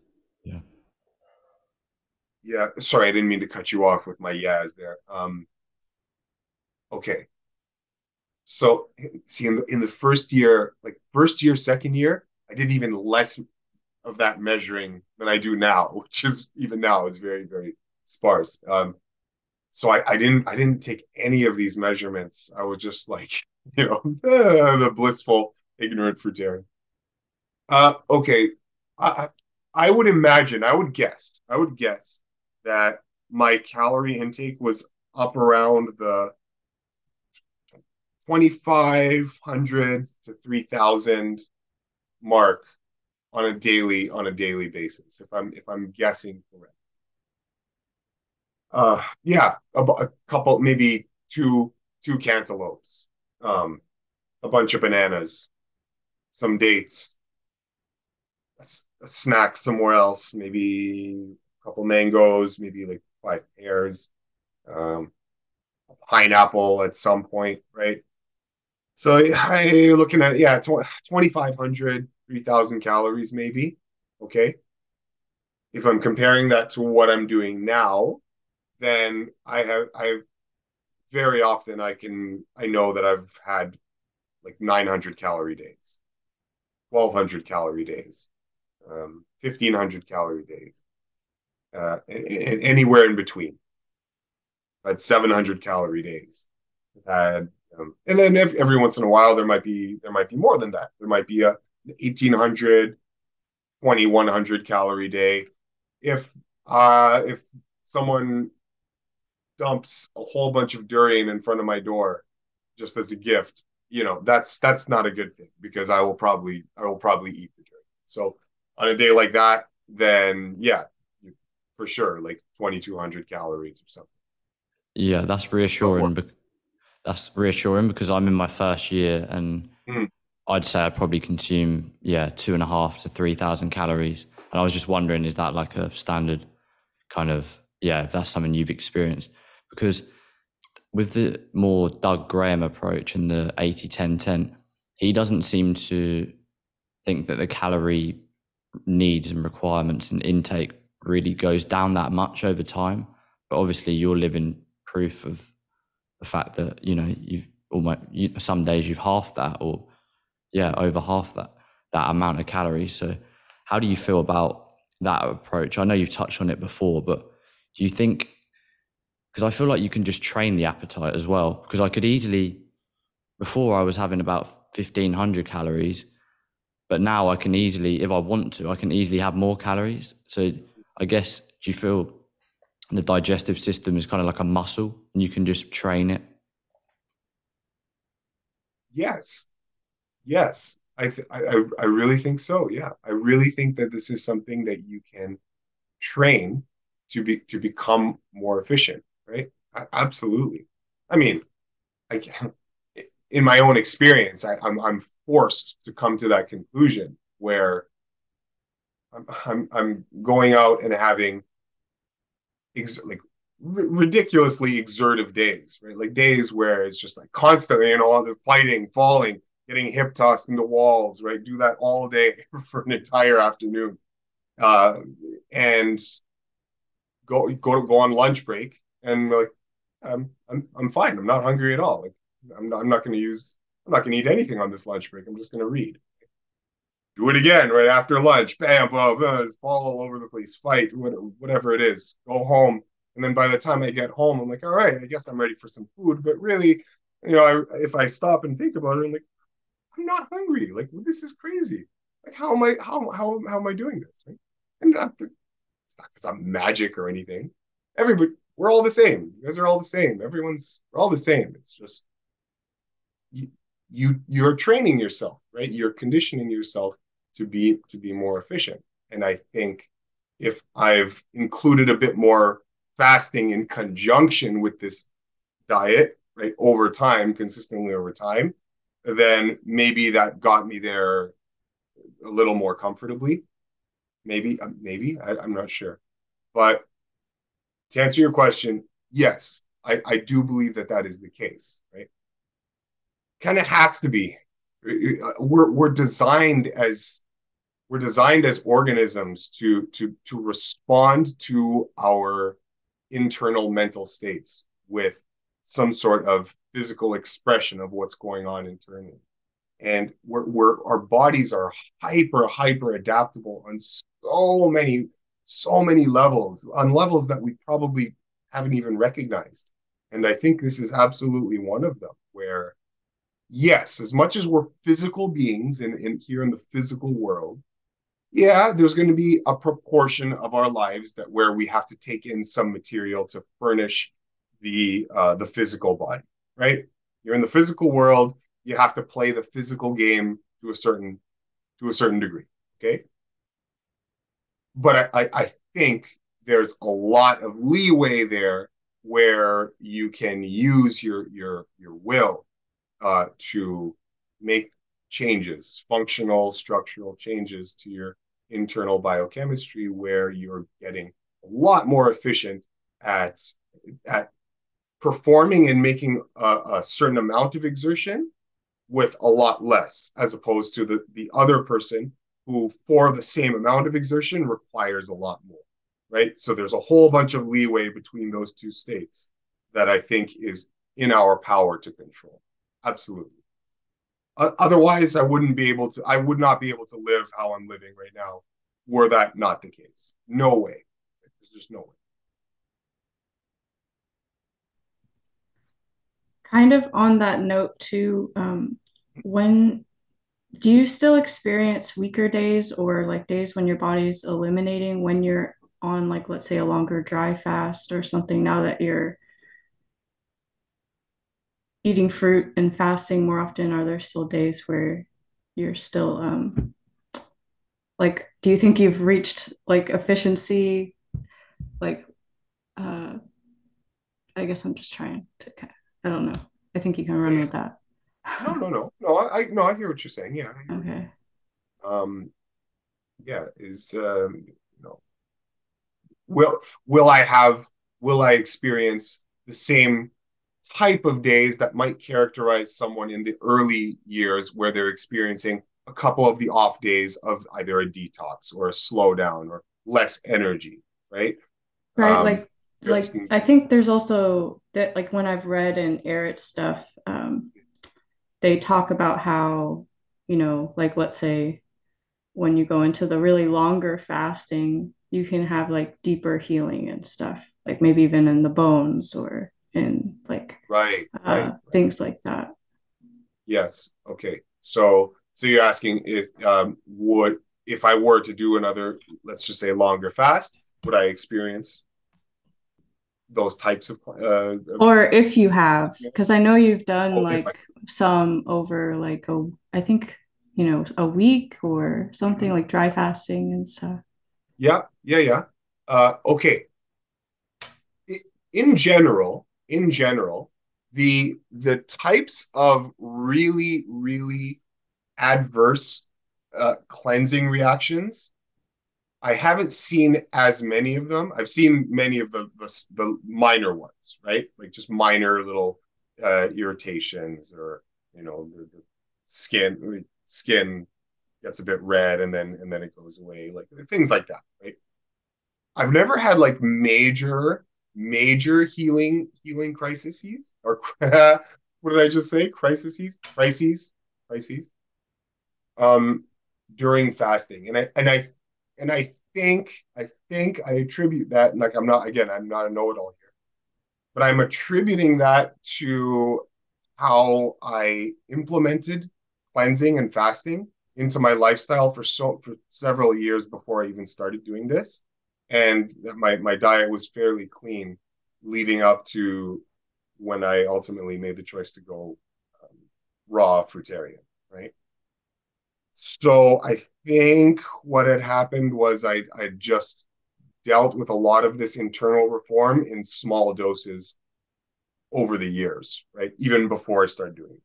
Speaker 2: Yeah. Sorry, I didn't mean to cut you off with my yas there. Um, okay. So see in the in the first year, like first year, second year, I did even less of that measuring than I do now, which is even now is very, very sparse. Um, so I, I didn't I didn't take any of these measurements. I was just like, you know, the blissful ignorant fruitarian. Uh, okay. I I would imagine, I would guess, I would guess that my calorie intake was up around the 2500 to 3000 mark on a daily on a daily basis if i'm if i'm guessing correct. Uh yeah a, a couple maybe two two cantaloupes um a bunch of bananas some dates a, a snack somewhere else maybe couple mangoes maybe like five pears um pineapple at some point right? So you're looking at yeah 2500 3000 calories maybe okay? If i'm comparing that to what i'm doing now then i have i very often i can i know that i've had like 900 calorie days 1200 calorie days um, 1500 calorie days uh, and, anywhere in between. At 700 calorie days. Um, and then if, every once in a while there might be there might be more than that. There might be a 1800 2100 calorie day. If uh if someone dumps a whole bunch of durian in front of my door just as a gift you know that's that's not a good thing because i will probably i will probably eat the durian. So on a day like that then yeah for sure like 2200 calories or something
Speaker 3: Yeah, that's reassuring. bec- That's reassuring because I'm in my first year and
Speaker 2: Mhm.
Speaker 3: I'd say I probably consume yeah two and a half to three thousand calories. And I was just wondering, is that like a standard kind of yeah? If that's something you've experienced, because with the more Doug Graham approach and the 80-10-10, he doesn't seem to think that the calorie needs and requirements and intake really goes down that much over time. But obviously, you're living proof of the fact that you know you've almost you, some days you've halved that or yeah over half that that amount of calories. So, how do you feel about that approach? I know you've touched on it before, but do you think? Because I feel like you can just train the appetite as well. Because I could easily, before I was having about fifteen hundred calories, but now I can easily, if I want to, I can easily have more calories. So I guess, do you feel the digestive system is kind of like a muscle and you can just train it?
Speaker 2: yes. Yes. I, th- I i really think so yeah. I really think that this is something that you can train to be to become more efficient right? I, absolutely. I mean i can in my own experience I, I'm, I'm forced to come to that conclusion where I'm, I'm, going out and having ex- like r- ridiculously exertive days, right? Like days where it's just like constantly, you know, the fighting, falling, getting hip tossed into walls, right? Do that all day for an entire afternoon, uh, and go go to go on lunch break, and like, I'm I'm I'm fine. I'm not hungry at all. Like, I'm not, I'm not going to use. I'm not going to eat anything on this lunch break. I'm just going to read. Do it again right after lunch. Bam, blah, blah, fall all over the place, fight, whatever it is. Go home, and then by the time I get home, I'm like, all right, I guess I'm ready for some food. But really, you know, I, if I stop and think about it, I'm like, I'm not hungry. Like this is crazy. Like how am I how how how am I doing this? Right? And not it's not because I'm magic or anything. Everybody, we're all the same. You guys are all the same. Everyone's all the same. It's just you, you you're training yourself, right? You're conditioning yourself to be to be more efficient. And I think if I've included a bit more fasting in conjunction with this diet, right, over time, consistently over time, then maybe that got me there a little more comfortably. Maybe, uh, maybe I, am not sure. But to answer your question, yes, I, I do believe that that is the case, right? Kind of has to be. We're we're designed as we're designed as organisms to to to respond to our internal mental states with some sort of physical expression of what's going on internally. And we're, we're our bodies are hyper hyper adaptable on so many so many levels on levels that we probably haven't even recognized. And i think this is absolutely one of them where yes as much as we're physical beings in, in here in the physical world yeah, there's going to be a proportion of our lives that where we have to take in some material to furnish the uh, the physical body, right? You're in the physical world, you have to play the physical game to a certain to a certain degree, okay? But I, I, I think there's a lot of leeway there where you can use your your your will uh, to make changes, functional, structural changes to your internal biochemistry where you're getting a lot more efficient at at performing and making a, a, certain amount of exertion with a lot less as opposed to the the other person who for the same amount of exertion requires a lot more right? So there's a whole bunch of leeway between those two states that i think is in our power to control. Absolutely otherwise i wouldn't be able to i would not be able to live how i'm living right now were that not the case. No way. There's just no way.
Speaker 4: Kind of on that note too um, when do you still experience weaker days or like days when your body's eliminating when you're on like let's say a longer dry fast or something now that you're eating fruit and fasting more often? Are there still days where you're still um like do you think you've reached like efficiency? Like uh i guess i'm just trying to i don't know. I think you can run with that.
Speaker 2: No no no. No i I no i hear what you're saying. Yeah
Speaker 4: okay.
Speaker 2: um yeah is um you know will will i have will i experience the same type of days that might characterize someone in the early years where they're experiencing a couple of the off days of either a detox or a slowdown or less energy, right?
Speaker 4: Right. Um, like, like I think there's also that, like when I've read in Ehret's stuff, um, they talk about how, you know, like let's say when you go into the really longer fasting, you can have like deeper healing and stuff, like maybe even in the bones or and like
Speaker 2: right, uh,
Speaker 4: right, things like that.
Speaker 2: Yes. Okay. So so you're asking if um, would if I were to do another, let's just say longer fast, would I experience those types of uh,
Speaker 4: or if you have because i know you've done oh, like I... some over like a i think you know a week or something mm-hmm. like dry fasting and stuff
Speaker 2: yeah yeah yeah uh, okay in general in general, the the types of really really adverse uh, cleansing reactions I haven't seen as many of them. I've seen many of the the, the minor ones, right? Like just minor little uh, irritations, or you know, the, the skin skin gets a bit red, and then and then it goes away, like things like that, right? I've never had like major major healing healing crises or what did I just say? Crises, crises, crises. Um, during fasting, and I and I and I think I think I attribute that. Like I'm not again, I'm not a know-it-all here, but I'm attributing that to how I implemented cleansing and fasting into my lifestyle for so for several years before I even started doing this, and my my diet was fairly clean leading up to when I ultimately made the choice to go um, raw fruitarian, right? So I think what had happened was I I just dealt with a lot of this internal reform in small doses over the years, right? Even before I started doing it.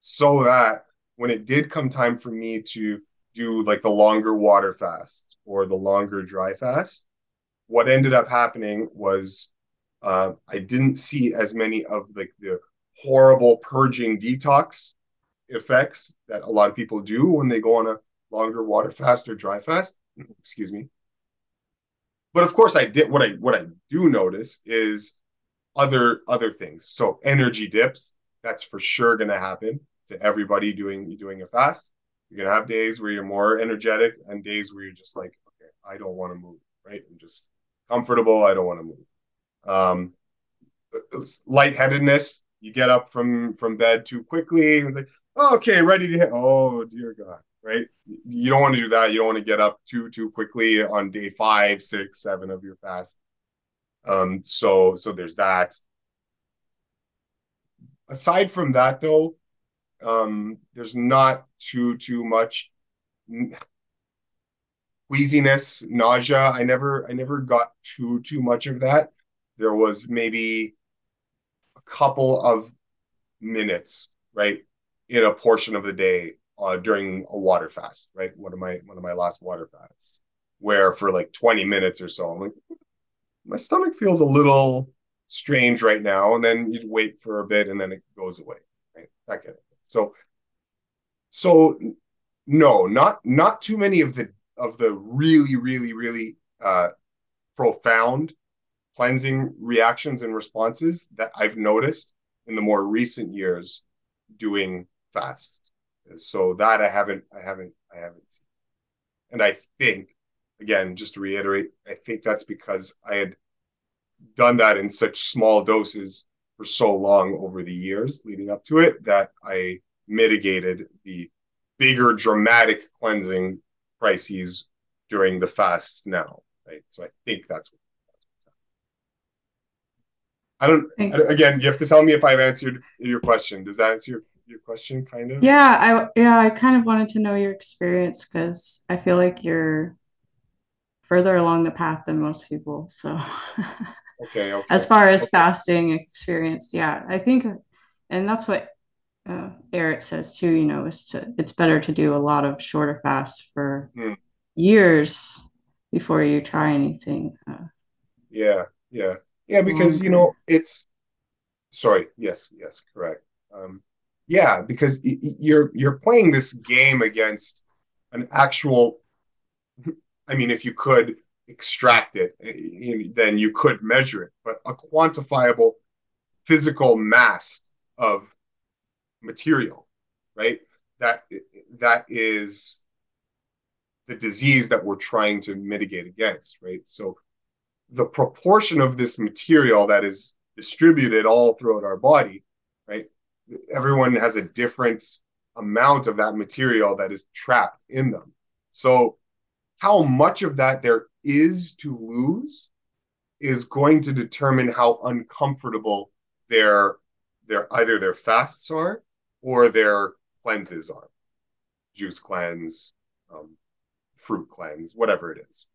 Speaker 2: So that when it did come time for me to do like the longer water fast or the longer dry fast, what ended up happening was uh, I didn't see as many of like the horrible purging detox effects that a lot of people do when they go on a longer water fast or dry fast. Excuse me. But of course, I did what I what I do notice is other other things. So energy dips, that's for sure going to happen to everybody doing doing a fast. You're gonna have days where you're more energetic and days where you're just like, okay, I don't want to move, right? I'm just comfortable. I don't want to move. Um, lightheadedness. You get up from from bed too quickly. It's like, oh, okay, ready to hit. Oh dear God, right? You don't want to do that. You don't want to get up too too quickly on day five, six, seven of your fast. Um, so so there's that. Aside from that, though, um, there's not too too much queasiness, nausea. I never I never got too too much of that. There was maybe a couple of minutes, right, in a portion of the day uh, during a water fast, right? One of my one of my last water fasts, where for like 20 minutes or so, I'm like, my stomach feels a little strange right now, and then you wait for a bit, and then it goes away, right? That kind of thing. So, so no, not not too many of the of the really, really, really uh, profound cleansing reactions and responses that I've noticed in the more recent years doing fasts. So that I haven't, I haven't, I haven't seen. And I think, again, just to reiterate, I think that's because I had done that in such small doses for so long over the years leading up to it that I mitigated the bigger dramatic cleansing crises during the fasts now, right? So I think that's what. I don't. Again, you have to tell me if I've answered your question. Does that answer your, your question, kind of?
Speaker 4: Yeah, I yeah, I kind of wanted to know your experience because I feel like you're further along the path than most people. So,
Speaker 2: okay, okay.
Speaker 4: as far as okay. fasting experience, yeah, I think, and that's what uh, Ehret says too, you know, is to it's better to do a lot of shorter fasts for mm. years before you try anything. Uh,
Speaker 2: yeah, yeah, yeah, because you know it's sorry, yes, yes, correct. Um, yeah, because you're you're playing this game against an actual. I mean, if you could extract it, eh, eh, eh, then you could measure it, but a quantifiable physical mass of material, right? That that is the disease that we're trying to mitigate against, right? So the proportion of this material that is distributed all throughout our body, right? Everyone has a different amount of that material that is trapped in them. So how much of that there is to lose is going to determine how uncomfortable their their either their fasts are or their cleanses are juice cleanse, um, fruit cleanse, whatever it is.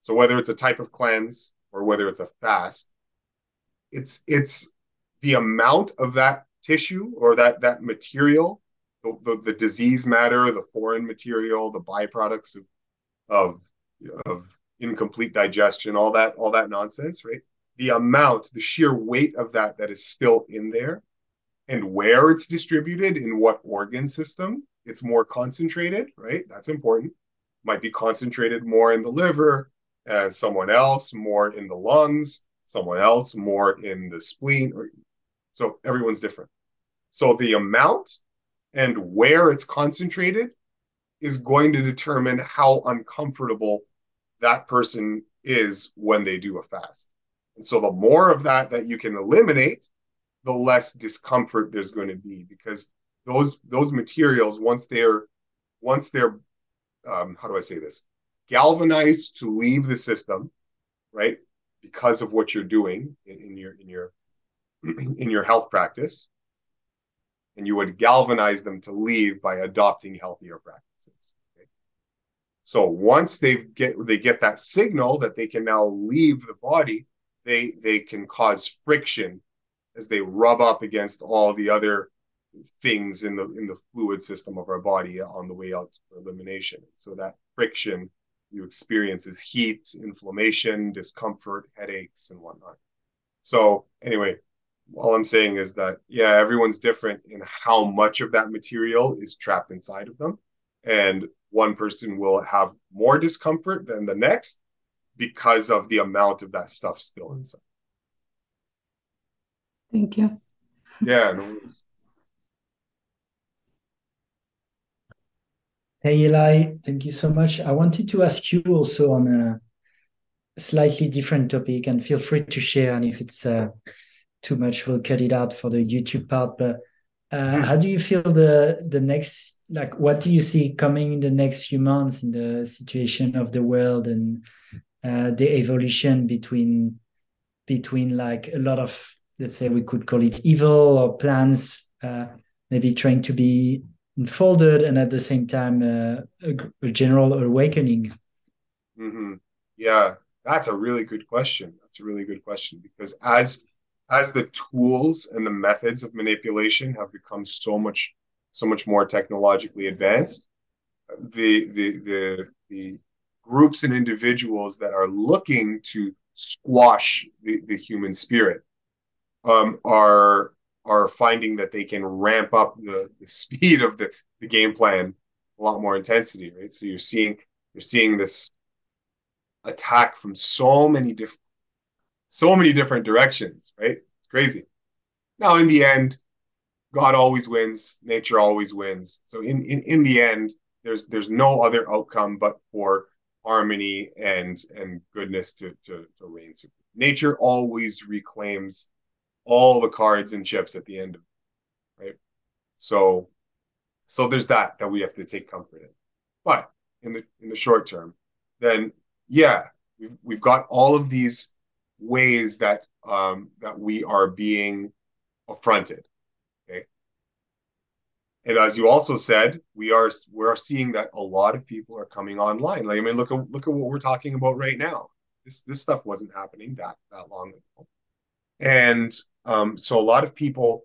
Speaker 2: So whether it's a type of cleanse or whether it's a fast, it's it's the amount of that tissue or that that material, the, the, the disease matter, the foreign material, the byproducts of of of incomplete digestion, all that all that nonsense, right? The amount, the sheer weight of that that is still in there and where it's distributed in what organ system it's more concentrated right? That's important. Might be concentrated more in the liver and someone else more in the lungs someone else more in the spleen or, so everyone's different. So the amount and where it's concentrated is going to determine how uncomfortable that person is when they do a fast and so the more of that that you can eliminate the less discomfort there's going to be because those those materials once they're once they're um, how do I say this galvanized to leave the system, right? Because of what you're doing in, in your in your in your health practice, and you would galvanize them to leave by adopting healthier practices. So once they get they get that signal that they can now leave the body, they they can cause friction as they rub up against all the other things in the in the fluid system of our body on the way out for elimination. So that friction you experience is heat, inflammation, discomfort, headaches, and whatnot. So anyway, all I'm saying is that yeah, everyone's different in how much of that material is trapped inside of them, and one person will have more discomfort than the next because of the amount of that stuff still inside.
Speaker 4: Thank you.
Speaker 2: Yeah, no.
Speaker 1: Hey Eli, thank you so much. I wanted to ask you also on a slightly different topic, and feel free to share. And if it's uh, too much, we'll cut it out for the YouTube part. But uh, mm. how do you feel the the next like what do you see coming in the next few months in the situation of the world and uh, the evolution between between like a lot of let's say we could call it evil or plans uh, maybe trying to be unfolded and at the same time uh, a, a, general awakening
Speaker 2: mm-hmm. yeah that's a really good question that's a really good question because as as the tools and the methods of manipulation have become so much so much more technologically advanced the the the, the groups and individuals that are looking to squash the, the human spirit um, are are finding that they can ramp up the, the speed of the, the game plan a lot more intensity, right? So you're seeing you're seeing this attack from so many different so many different directions, right? It's crazy. Now in the end, God always wins, nature always wins. So in, in, in the end, there's there's no other outcome but for harmony and and goodness to to, to reign. supreme. Nature always reclaims all the cards and chips at the end of right? So so there's that that we have to take comfort in. But in the in the short term, then yeah, we've we've got all of these ways that um, that we are being affronted. Okay. And as you also said, we are we are seeing that a lot of people are coming online. Like I mean, look at look at what we're talking about right now. This this stuff wasn't happening that that long ago. And um, so a lot of people,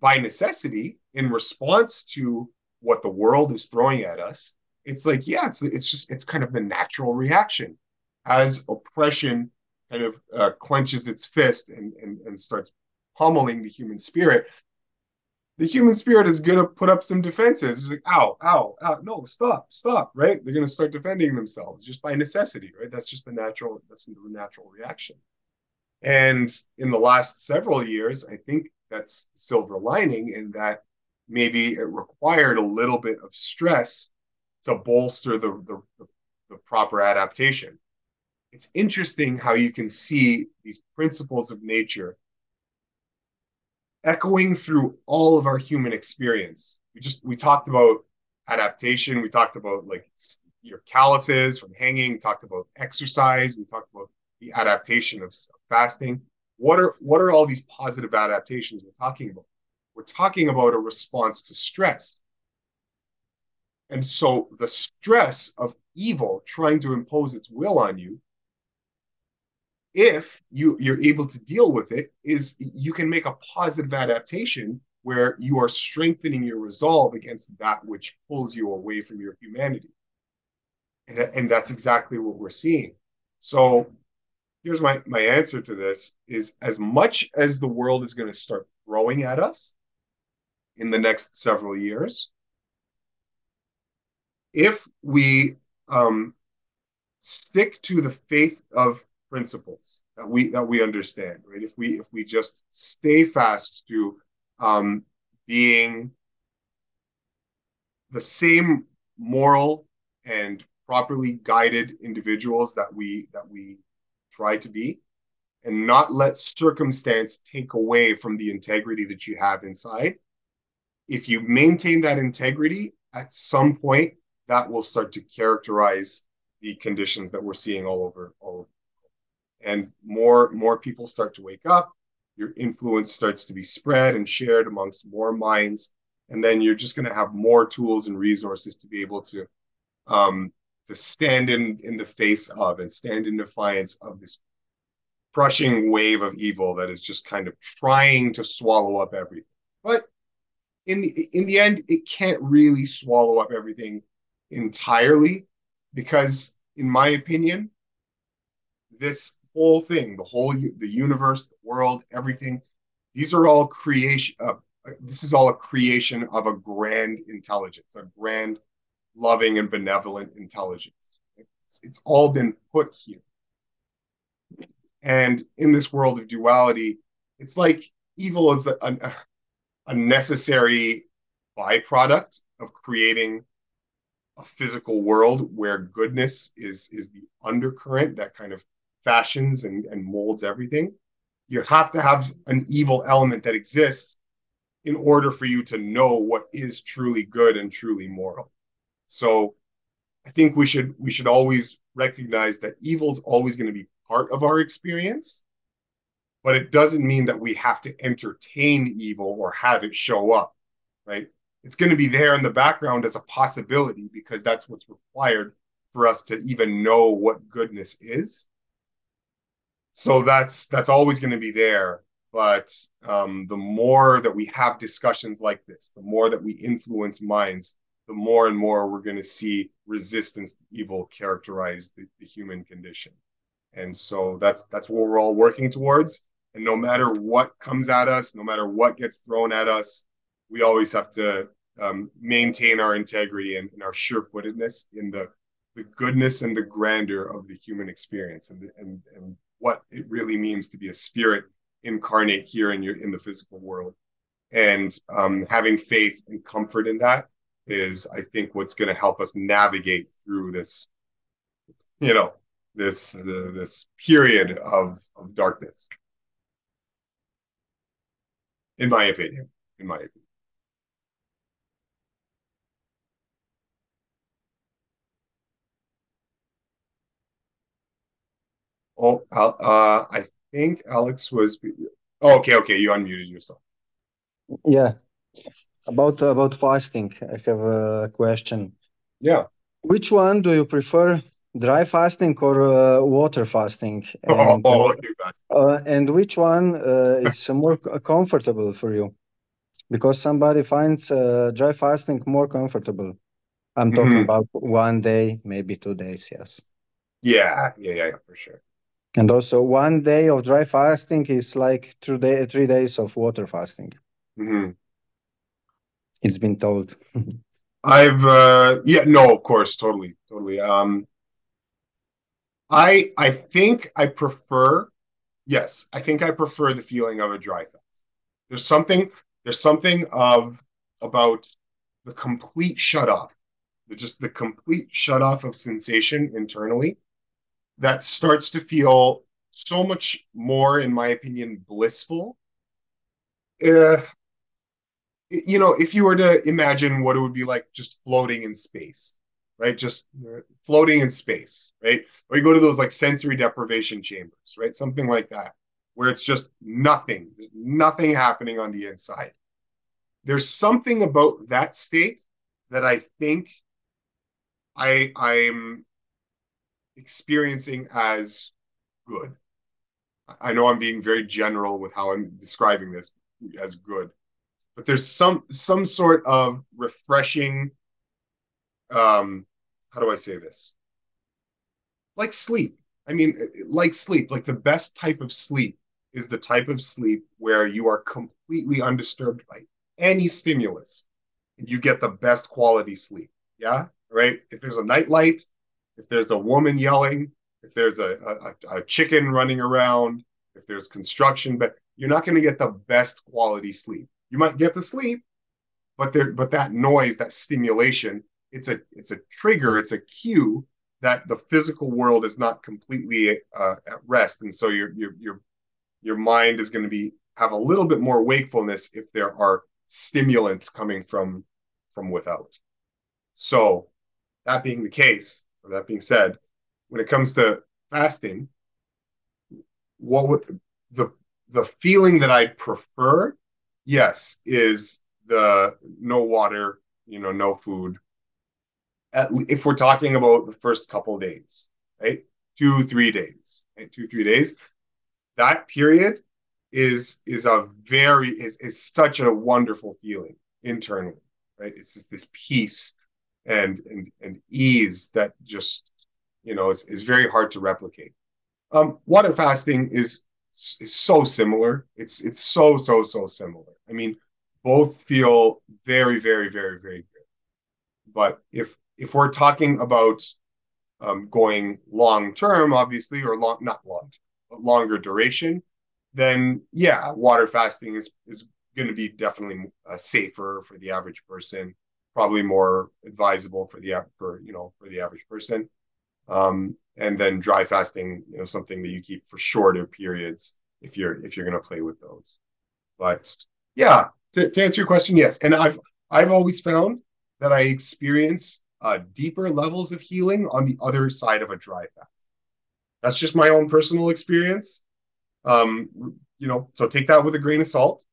Speaker 2: by necessity, in response to what the world is throwing at us, it's like, yeah, it's it's just it's kind of the natural reaction as oppression kind of uh, clenches its fist and, and and starts pummeling the human spirit. The human spirit is gonna put up some defenses. It's like, ow, ow, ow, no, stop, stop, right? They're gonna start defending themselves just by necessity, right? That's just the natural, that's the natural reaction. And in the last several years, I think that's silver lining in that maybe it required a little bit of stress to bolster the, the, the proper adaptation. It's interesting how you can see these principles of nature echoing through all of our human experience. We just we talked about adaptation, we talked about like your calluses from hanging, talked about exercise, we talked about the adaptation of fasting. What are what are all these positive adaptations we're talking about? We're talking about a response to stress. And so the stress of evil trying to impose its will on you, if you, you're able to deal with it, is you can make a positive adaptation where you are strengthening your resolve against that which pulls you away from your humanity. And, and that's exactly what we're seeing. So here's my my answer to this is as much as the world is going to start throwing at us in the next several years if we um, stick to the faith of principles that we that we understand right if we if we just stay fast to um, being the same moral and properly guided individuals that we that we try to be, and not let circumstance take away from the integrity that you have inside. If you maintain that integrity, at some point that will start to characterize the conditions that we're seeing all over all over. And more more people start to wake up, your influence starts to be spread and shared amongst more minds, and then you're just going to have more tools and resources to be able to um, to stand in in the face of and stand in defiance of this crushing wave of evil that is just kind of trying to swallow up everything. But in the in the end, it can't really swallow up everything entirely because, in my opinion, this whole thing, the whole the universe, the world, everything, these are all creation. Uh, this is all a creation of a grand intelligence, a grand, loving and benevolent intelligence. It's, it's all been put here. And in this world of duality, it's like evil is a, a, a necessary byproduct of creating a physical world where goodness is is the undercurrent that kind of fashions and, and molds everything. You have to have an evil element that exists in order for you to know what is truly good and truly moral. So I think we should we should always recognize that evil is always going to be part of our experience, but it doesn't mean that we have to entertain evil or have it show up, right? It's going to be there in the background as a possibility because that's what's required for us to even know what goodness is. So that's that's always going to be there. But um, the more that we have discussions like this, the more that we influence minds, the more and more we're going to see resistance to evil characterize the, the human condition. And so that's that's what we're all working towards. And no matter what comes at us, no matter what gets thrown at us, we always have to um, maintain our integrity and, and our sure-footedness in the the goodness and the grandeur of the human experience and, the, and and what it really means to be a spirit incarnate here in your in the physical world. And um, having faith and comfort in that is i think what's going to help us navigate through this you know this the, this period of of darkness. In my opinion in my opinion oh uh i think alex was oh, okay okay you unmuted yourself
Speaker 5: Yeah. About about fasting, I have a question.
Speaker 2: yeah
Speaker 5: Which one do you prefer, dry fasting or uh, water fasting? And
Speaker 2: oh,
Speaker 5: uh, uh, and which one uh, is more comfortable for you? Because somebody finds uh, dry fasting more comfortable. I'm talking
Speaker 2: Mhm.
Speaker 5: about one day, maybe two days, yes.
Speaker 2: yeah yeah yeah for sure
Speaker 5: And also one day of dry fasting is like three day, three days of water fasting.
Speaker 2: hmm
Speaker 5: It's been told.
Speaker 2: I've uh yeah no of course totally totally um I I think I prefer yes I think I prefer the feeling of a dry fast there's something there's something of about the complete shut off just the complete shut off of sensation internally that starts to feel so much more in my opinion blissful uh, you know, if you were to imagine what it would be like just floating in space, right? Just floating in space, right? Or you go to those like sensory deprivation chambers, right? Something like that, where it's just nothing, nothing happening on the inside. There's something about that state that I think I I'm experiencing as good. I know I'm being very general with how I'm describing this as good but there's some some sort of refreshing um how do i say this? Like sleep. I mean like sleep like the best type of sleep is the type of sleep where you are completely undisturbed by any stimulus and you get the best quality sleep. Yeah right? If there's a nightlight if there's a woman yelling if there's a, a, a chicken running around if there's construction but you're not going to get the best quality sleep you might get to sleep, but there, but that noise, that stimulation, it's a it's a trigger, it's a cue that the physical world is not completely uh, at rest, and so your your your your mind is going to be have a little bit more wakefulness if there are stimulants coming from from without. So, that being the case, that being said, when it comes to fasting, what would the the feeling that I'd prefer, yes, is the no water, you know, no food. At, if we're talking about the first couple days, right? Two, three days, right? Two, three days. That period is is a very is is such a wonderful feeling internally, right? It's just this peace and and and ease that just you know is, is very hard to replicate. Um, water fasting is is so similar. It's it's so so so similar. I mean, both feel very very very very good. But if if we're talking about um, going long term, obviously, or long not long, but longer duration, then yeah, water fasting is is going to be definitely uh, safer for the average person, probably more advisable for the for you know for the average person. Um, and then dry fasting, you know, something that you keep for shorter periods if you're if you're going to play with those. But yeah, to, to answer your question, yes, and I've I've always found that I experience uh, deeper levels of healing on the other side of a dry fast. That's just my own personal experience. Um, you know, so take that with a grain of salt.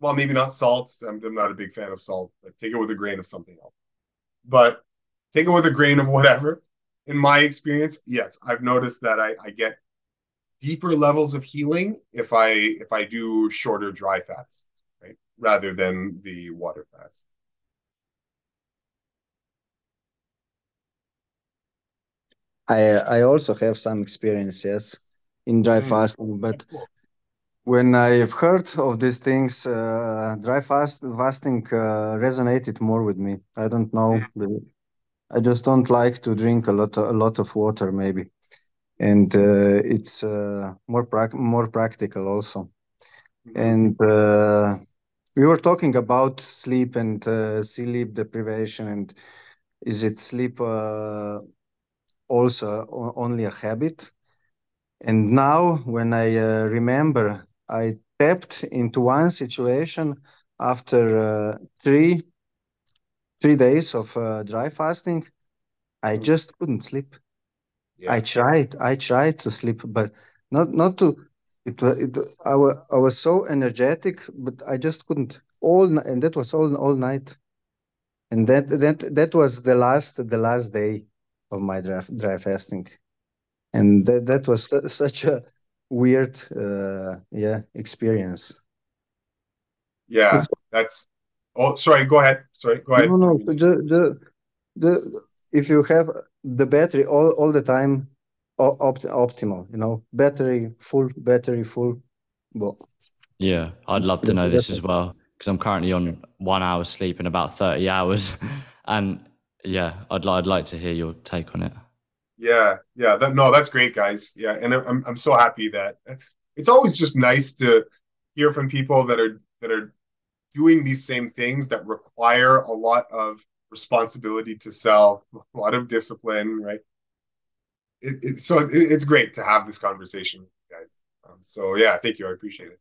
Speaker 2: Well, maybe not salt. I'm, I'm not a big fan of salt, but take it with a grain of something else. But take it with a grain of whatever in my experience, yes, I've noticed that I, I get deeper levels of healing if I if I do shorter dry fasts, right, rather than the water fast.
Speaker 5: I I also have some experiences in dry mm. fasting, but when I've heard of these things, uh, dry fast fasting uh, resonated more with me. I don't know. I just don't like to drink a lot of, a lot of water maybe, and uh, it's uh, more pra- more practical also. Mm-hmm. And uh, we were talking about sleep and uh, sleep deprivation, and is it sleep uh, also only a habit? And now, when I uh, remember, I tapped into one situation after three three days of uh, dry fasting, I mm. just couldn't sleep. Yeah. I tried, I tried to sleep, but not not to. It, it I, was, I was so energetic, but I just couldn't all, and that was all all night, and that that that was the last the last day of my dry, dry fasting, and that that was such a weird uh, yeah experience.
Speaker 2: Yeah, that's Oh, sorry. Go ahead. Sorry. Go ahead.
Speaker 5: No, no. The, the, the, if you have the battery all, all the time, opt, optimal, you know, battery full, battery full. Well,
Speaker 3: yeah, I'd love to know this as well because I'm currently on one hour sleep in about 30 hours. and yeah, I'd, I'd like to hear your take on it.
Speaker 2: Yeah, yeah. That, no, that's great, guys. Yeah, and I'm I'm so happy that it's always just nice to hear from people that are that are doing these same things that require a lot of responsibility to self, a lot of discipline, right? It, it, so it, it's great to have this conversation guys. Um, so yeah, thank you. I appreciate it.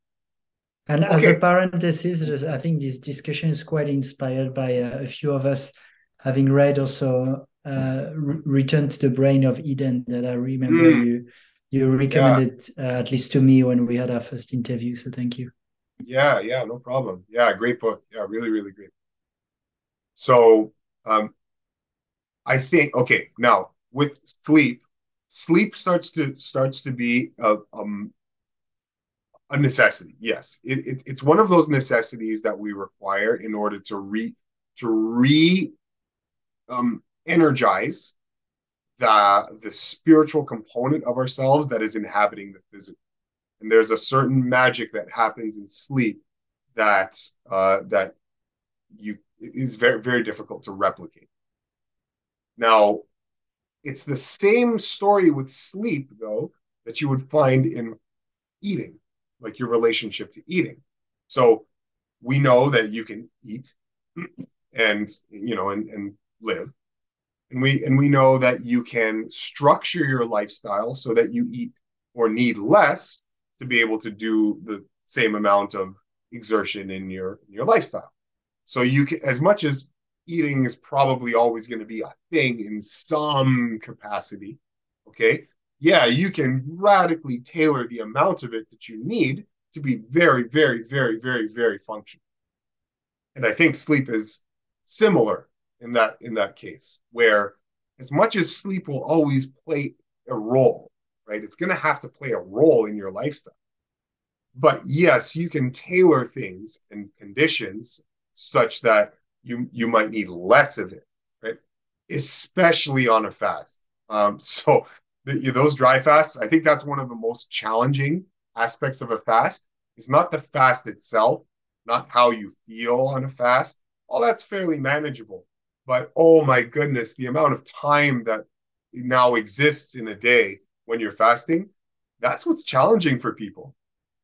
Speaker 1: And okay. as a parenthesis, I think this discussion is quite inspired by uh, a few of us having read also uh, Return to the Brain of Eden that I remember mm. you you recommended yeah. uh, at least to me when we had our first interview. So thank you.
Speaker 2: Yeah, yeah, no problem. Yeah, great book. Yeah, really, really great. So, um, I think okay now with sleep, sleep starts to starts to be a um a necessity. Yes, it, it it's one of those necessities that we require in order to re to re um energize the the spiritual component of ourselves that is inhabiting the physical and there's a certain magic that happens in sleep that uh, that you is very very difficult to replicate. Now, it's the same story with sleep though that you would find in eating, like your relationship to eating. So we know that you can eat and you know and, and live and we and we know that you can structure your lifestyle so that you eat or need less to be able to do the same amount of exertion in your in your lifestyle. So you can, as much as eating is probably always going to be a thing in some capacity, okay? Yeah, you can radically tailor the amount of it that you need to be very, very, very, very, very functional. And I think sleep is similar in that in that case, where as much as sleep will always play a role, right? It's going to have to play a role in your lifestyle. But yes, you can tailor things and conditions such that you you might need less of it, right? Especially on a fast. Um, so the, those dry fasts, I think that's one of the most challenging aspects of a fast. Is not the fast itself, not how you feel on a fast. All that's fairly manageable. But oh my goodness, the amount of time that now exists in a day when you're fasting, that's what's challenging for people.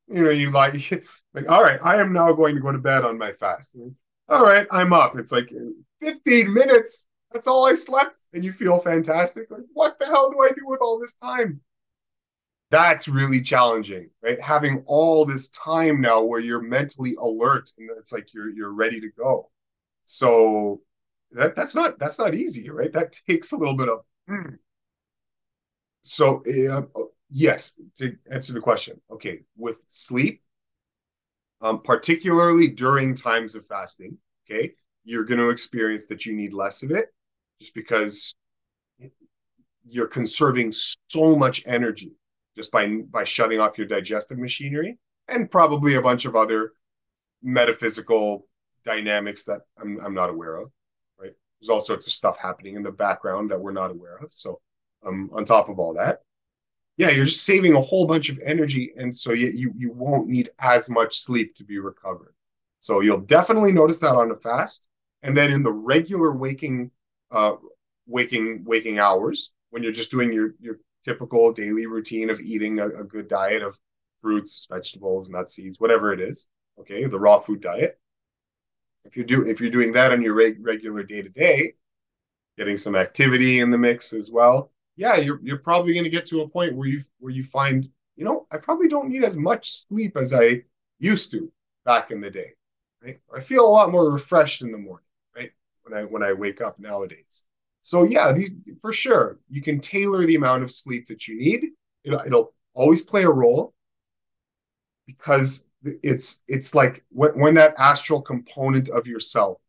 Speaker 2: You know, you like, like, all right, I am now going to go to bed on my fast. All right, I'm up. It's like 15 minutes. That's all I slept. And you feel fantastic. Like, what the hell do I do with all this time? That's really challenging, right? Having all this time now where you're mentally alert and it's like you're you're ready to go. So that that's not that's not easy, right? That takes a little bit of. Hmm. So uh, yes, to answer the question, okay, with sleep, um, particularly during times of fasting, okay, you're going to experience that you need less of it, just because you're conserving so much energy just by by shutting off your digestive machinery and probably a bunch of other metaphysical dynamics that I'm I'm not aware of there's all sorts of stuff happening in the background that we're not aware of. So, um, on top of all that, yeah, you're just saving a whole bunch of energy, and so you you you won't need as much sleep to be recovered. So you'll definitely notice that on a fast, and then in the regular waking, uh, waking waking hours when you're just doing your your typical daily routine of eating a, a good diet of fruits, vegetables, nuts, seeds, whatever it is. Okay, the raw food diet if you do if you're doing that on your reg- regular day to day, getting some activity in the mix as well, yeah, you're you're probably going to get to a point where you where you find, you know, I probably don't need as much sleep as I used to back in the day. Right? I feel a lot more refreshed in the morning, right? When I when I wake up nowadays. So yeah, these for sure you can tailor the amount of sleep that you need. It'll, it'll always play a role because it's it's like when, when that astral component of yourself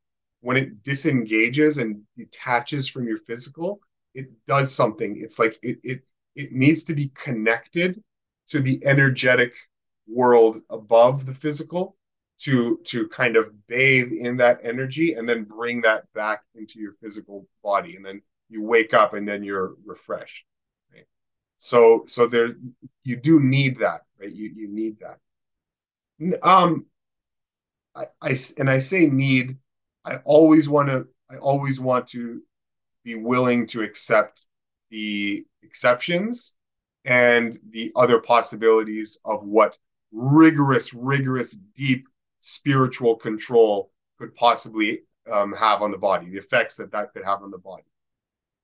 Speaker 2: when it disengages and detaches from your physical it does something. It's like it it it needs to be connected to the energetic world above the physical to to kind of bathe in that energy and then bring that back into your physical body. And then you wake up and then you're refreshed right? So so there you do need that right? You you need that um, I, I and I say need. I always want to. I always want to be willing to accept the exceptions and the other possibilities of what rigorous, rigorous, deep spiritual control could possibly um, have on the body, the effects that that could have on the body.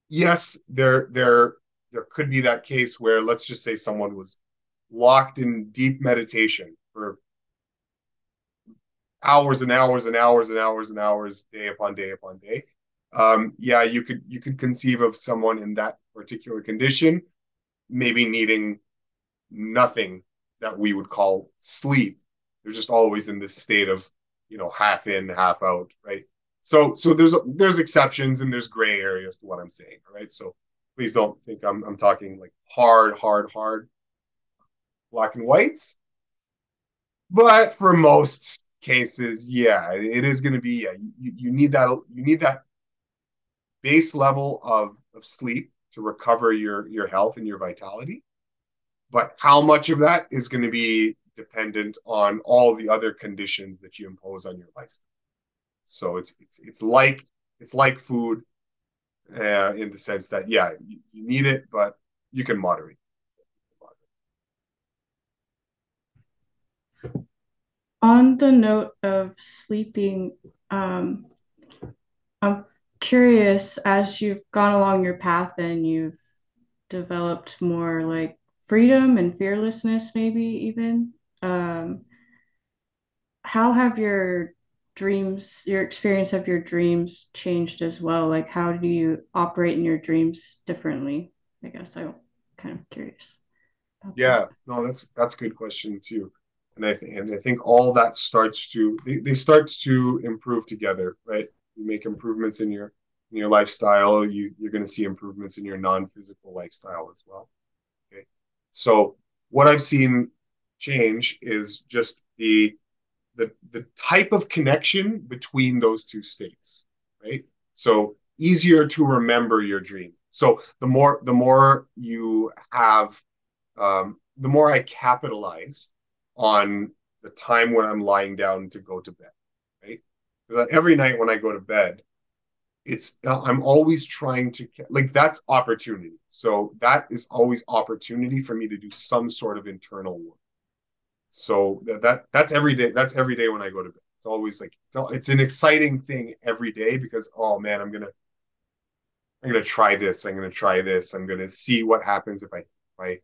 Speaker 2: Yes, there, there, there could be that case where, let's just say, someone was locked in deep meditation for hours and hours and hours and hours and hours, day upon day upon day. Um, yeah, you could you could conceive of someone in that particular condition, maybe needing nothing that we would call sleep. They're just always in this state of you know half in, half out, right? So so there's there's exceptions and there's gray areas to what I'm saying, right? So please don't think I'm I'm talking like hard, hard, hard black and whites. But for most cases, yeah, it is going to be. Yeah, you, you need that. You need that base level of of sleep to recover your your health and your vitality. But how much of that is going to be dependent on all the other conditions that you impose on your lifestyle. So it's it's it's like it's like food, uh, in the sense that yeah, you, you need it, but you can moderate.
Speaker 4: On the note of sleeping, um, I'm curious as you've gone along your path and you've developed more like freedom and fearlessness, maybe even. Um, how have your dreams, your experience of your dreams changed as well? Like, how do you operate in your dreams differently? I guess I'm kind of curious.
Speaker 2: Yeah, that. no, that's that's a good question too, and I think and I think all that starts to they, they start to improve together, right? You make improvements in your in your lifestyle, you you're going to see improvements in your non-physical lifestyle as well. Okay, so what I've seen change is just the the the type of connection between those two states, right? So easier to remember your dream. So the more the more you have, um, the more I capitalize on the time when I'm lying down to go to bed, right? Because uh, every night when I go to bed, it's uh, I'm always trying to like that's opportunity. So that is always opportunity for me to do some sort of internal work. So that, that that's every day. That's every day when I go to bed. It's always like it's, it's an exciting thing every day because oh man, I'm gonna I'm gonna try this. I'm gonna try this. I'm gonna see what happens if I if I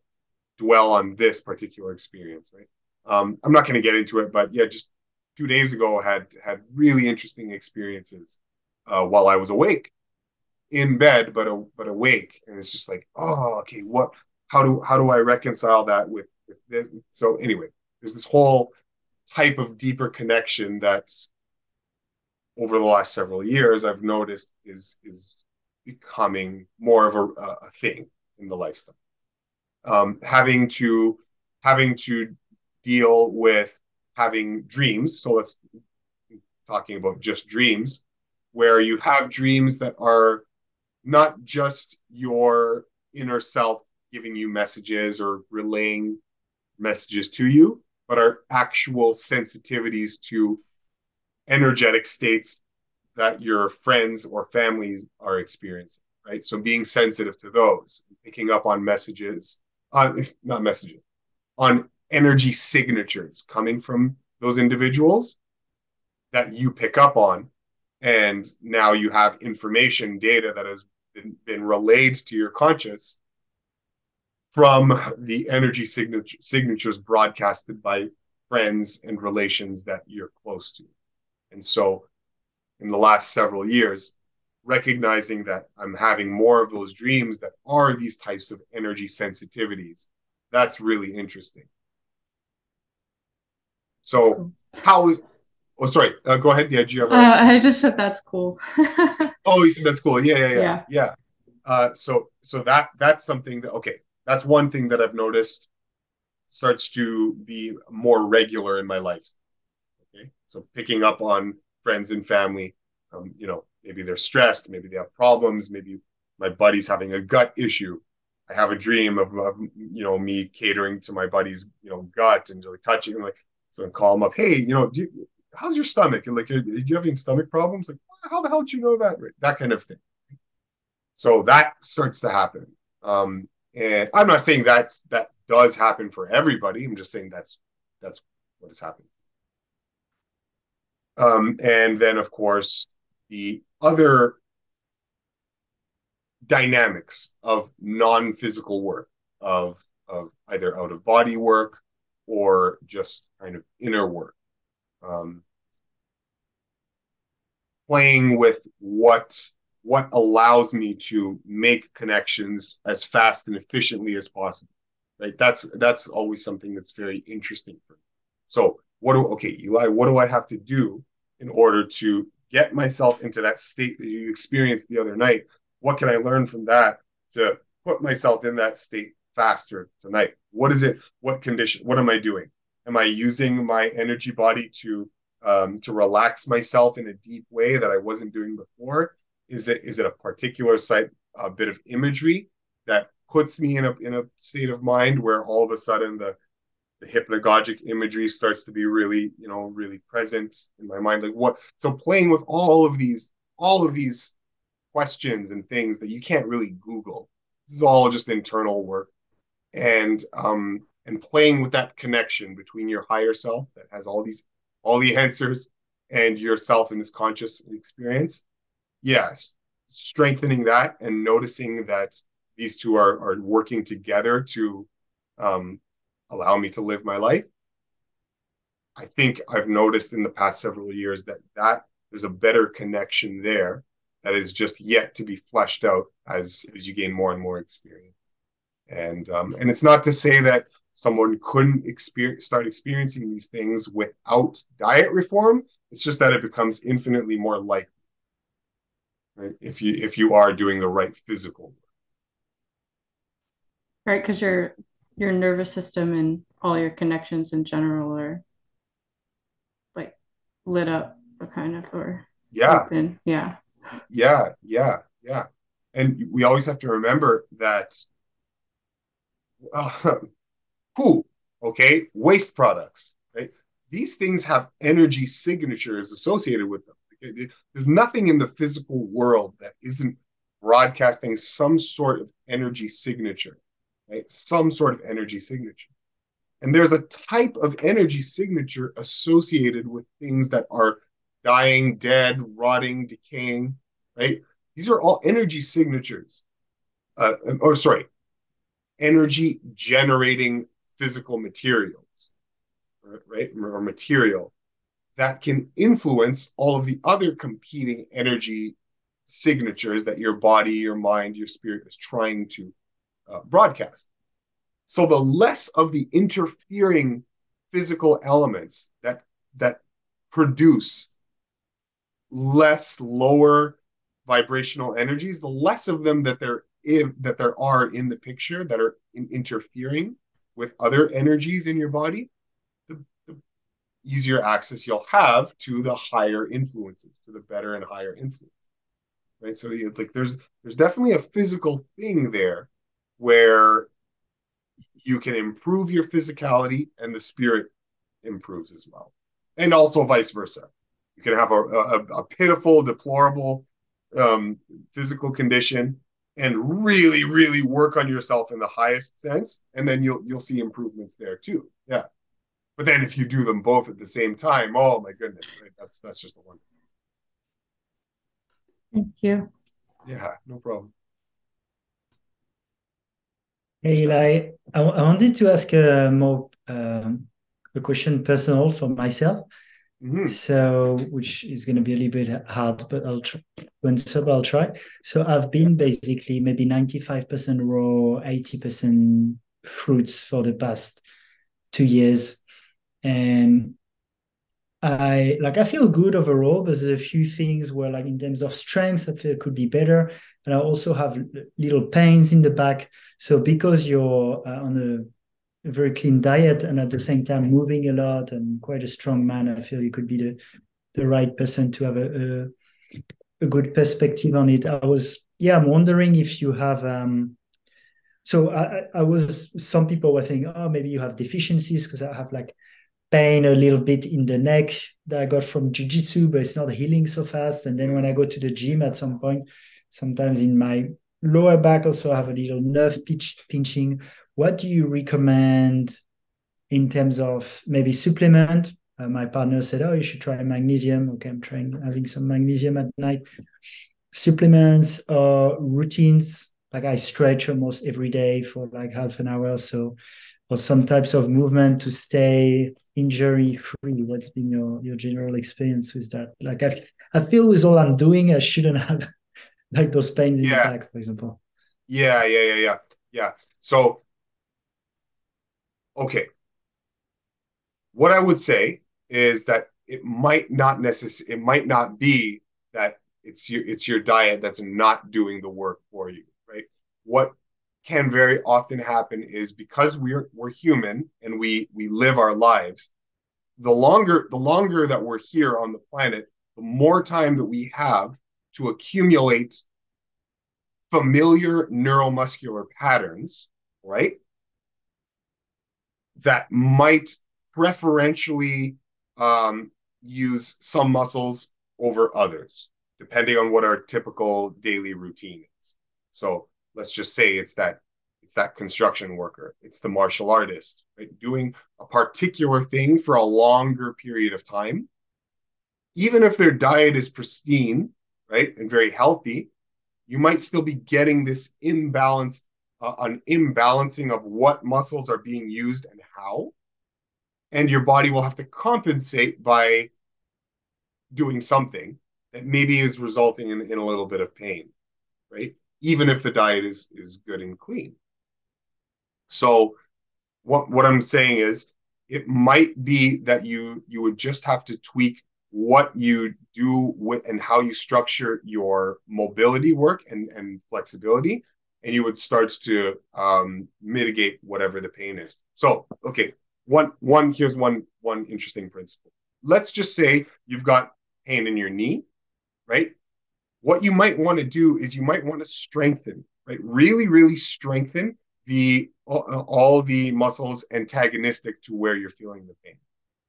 Speaker 2: dwell on this particular experience. Right. Um, I'm not gonna get into it, but yeah, just two days ago had had really interesting experiences uh, while I was awake in bed, but uh, but awake, and it's just like oh okay, what how do how do I reconcile that with, with this? So anyway, there's this whole type of deeper connection that over the last several years I've noticed is is becoming more of a, a thing in the lifestyle. Um, having to having to deal with having dreams. So let's talking about just dreams, where you have dreams that are not just your inner self giving you messages or relaying messages to you, but are actual sensitivities to energetic states that your friends or families are experiencing, right? So being sensitive to those, picking up on messages, on not messages, on energy signatures coming from those individuals that you pick up on. And now you have information, data that has been, been relayed to your conscious from the energy signature, signatures broadcasted by friends and relations that you're close to. And so, in the last several years, recognizing that I'm having more of those dreams that are these types of energy sensitivities, that's really interesting. So, how is Oh, sorry. Uh, go ahead. Yeah, do you have?
Speaker 4: Uh, I just said that's cool.
Speaker 2: oh, you said that's cool. Yeah, yeah, yeah, yeah. yeah. Uh, so, so that that's something that okay that's one thing that I've noticed starts to be more regular in my life. Okay, so picking up on friends and family, um, you know, maybe they're stressed, maybe they have problems, maybe my buddy's having a gut issue. I have a dream of, of you know me catering to my buddy's you know gut and like touching like so I call him up, hey, you know, you, how's your stomach? And like, are you having stomach problems? Like, how the hell did you know that? Right? That kind of thing. So that starts to happen. Um, and I'm not saying that that does happen for everybody. I'm just saying that's that's what has happened. Um, and then, of course, the other dynamics of non-physical work, of of either out of body work or just kind of inner work. Um, playing with what what allows me to make connections as fast and efficiently as possible. Right? That's that's always something that's very interesting for me. So what do okay eli what do i have to do in order to get myself into that state that you experienced the other night? What can i learn from that to put myself in that state faster tonight what is it what condition what am i doing? Am i using my energy body to um, to relax myself in a deep way that i wasn't doing before? Is it is it a particular sight, a bit of imagery that puts me in a in a state of mind where all of a sudden the the hypnagogic imagery starts to be really you know really present in my mind? Like what so playing with all of these all of these questions and things that you can't really google. This is all just internal work and um and playing with that connection between your higher self that has all these all the answers and yourself in this conscious experience yes, strengthening that and noticing that these two are, are working together to um, allow me to live my life. I think I've noticed in the past several years that that there's a better connection there that is just yet to be fleshed out as as you gain more and more experience. And um, and it's not to say that someone couldn't experience start experiencing these things without diet reform. It's just that it becomes infinitely more likely, right? If you if you are doing the right physical work.
Speaker 4: Right, because your your nervous system and all your connections in general are like lit up, a kind of, or
Speaker 2: yeah,
Speaker 4: open. Yeah,
Speaker 2: yeah, yeah, yeah. And we always have to remember that. Uh, who? Okay, waste products. Right. These things have energy signatures associated with them. There's nothing in the physical world that isn't broadcasting some sort of energy signature right? Some sort of energy signature. And there's a type of energy signature associated with things that are dying, dead, rotting, decaying, right? These are all energy signatures. Uh, or sorry, energy generating physical materials, right? Or material that can influence all of the other competing energy signatures that your body, your mind, your spirit is trying to uh, broadcast. So the less of the interfering physical elements that that produce less lower vibrational energies, the less of them that there if, that there are in the picture that are in, interfering with other energies in your body, the, the easier access you'll have to the higher influences, to the better and higher influence. Right. So it's like there's there's definitely a physical thing there where you can improve your physicality and the spirit improves as well. And also vice versa. You can have a, a, a pitiful, deplorable um, physical condition and really, really work on yourself in the highest sense, and then you'll you'll see improvements there too. Yeah. But then if you do them both at the same time, oh my goodness, right? that's that's just a one.
Speaker 4: Thank you.
Speaker 2: Yeah, no problem.
Speaker 1: Hey, Eli, I, I wanted to ask a more um, a question personal for myself.
Speaker 2: Mhm.
Speaker 1: So, which is going to be a little bit hard, but I'll try. When so I'll try. So, I've been basically maybe 95% raw, 80% fruits for the past two years. And I like I feel good overall, but there's a few things where like in terms of strength, I feel could be better. And I also have little pains in the back. So because you're uh, on a, very clean diet and at the same time moving a lot and quite a strong man, I feel you could be the the right person to have a, a, a good perspective on it. I was yeah, I'm wondering if you have um so I, I was some people were thinking, oh, maybe you have deficiencies because I have like pain a little bit in the neck that I got from jujitsu, but it's not healing so fast. And then when I go to the gym at some point, sometimes in my lower back also I have a little nerve pitch, pinching. What do you recommend in terms of maybe supplement? Uh, my partner said, "Oh, you should try magnesium." Okay, I'm trying having some magnesium at night. Supplements or routines, like I stretch almost every day for like half an hour or so or some types of movement to stay injury free what's been your your general experience with that like i i feel with all i'm doing i shouldn't have like those pains in yeah. the back for example
Speaker 2: yeah yeah yeah yeah yeah so okay. What i would say is that it might not necessarily it might not be that it's your it's your diet that's not doing the work for you right? What can very often happen is because we're we're human and we we live our lives the longer the longer that we're here on the planet the more time that we have to accumulate familiar neuromuscular patterns right that might preferentially um, use some muscles over others depending on what our typical daily routine is. So let's just say it's that it's that construction worker it's the martial artist right doing a particular thing for a longer period of time. Even if their diet is pristine right and very healthy you might still be getting this imbalanced uh, an imbalancing of what muscles are being used and how. And your body will have to compensate by doing something that maybe is resulting in, in a little bit of pain, right? Even if the diet is is good and clean. So what what I'm saying is it might be that you you would just have to tweak what you do with and how you structure your mobility work and, and flexibility and you would start to um, mitigate whatever the pain is. So okay one one here's one one interesting principle. Let's just say you've got pain in your knee right? What you might want to do is you might want to strengthen right? Really really strengthen the all, the muscles antagonistic to where you're feeling the pain.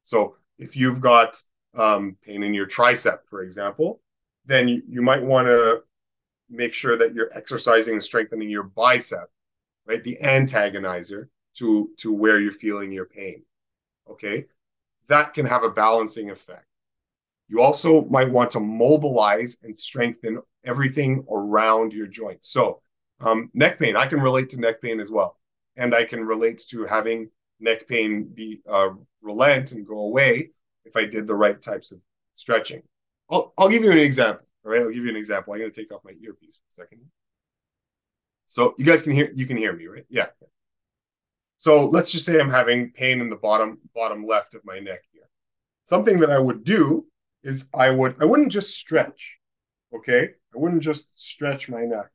Speaker 2: So if you've got um, pain in your tricep, for example, then you, you might want to make sure that you're exercising and strengthening your bicep, right? The antagonizer to, to where you're feeling your pain. Okay. That can have a balancing effect. You also might want to mobilize and strengthen everything around your joint. So, um, neck pain, I can relate to neck pain as well. And I can relate to having neck pain be uh, relent and go away if I did the right types of stretching. I'll, I'll give you an example. All right, I'll give you an example. I'm going to take off my earpiece for a second. So you guys can hear you can hear me, right? Yeah. So let's just say I'm having pain in the bottom bottom left of my neck here. Something that I would do is I would I wouldn't just stretch, okay? I wouldn't just stretch my neck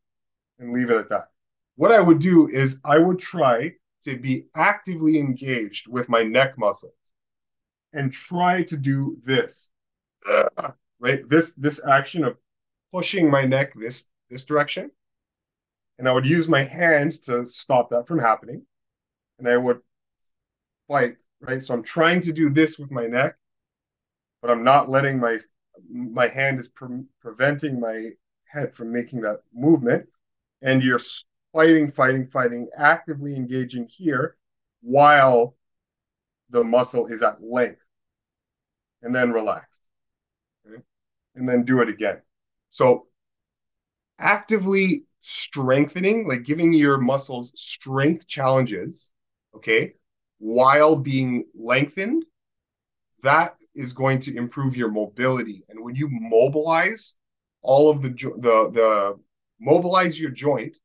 Speaker 2: and leave it at that. What I would do is I would try to be actively engaged with my neck muscles and try to do this, right? This this action of pushing my neck this this direction, and I would use my hands to stop that from happening, and I would fight, right? So I'm trying to do this with my neck, but I'm not letting my my hand is pre- preventing my head from making that movement, and you're fighting, fighting, fighting, actively engaging here while the muscle is at length and then relax. Okay? And then do it again. So actively strengthening, like giving your muscles strength challenges, okay, while being lengthened, that is going to improve your mobility. And when you mobilize all of the the the mobilize your joint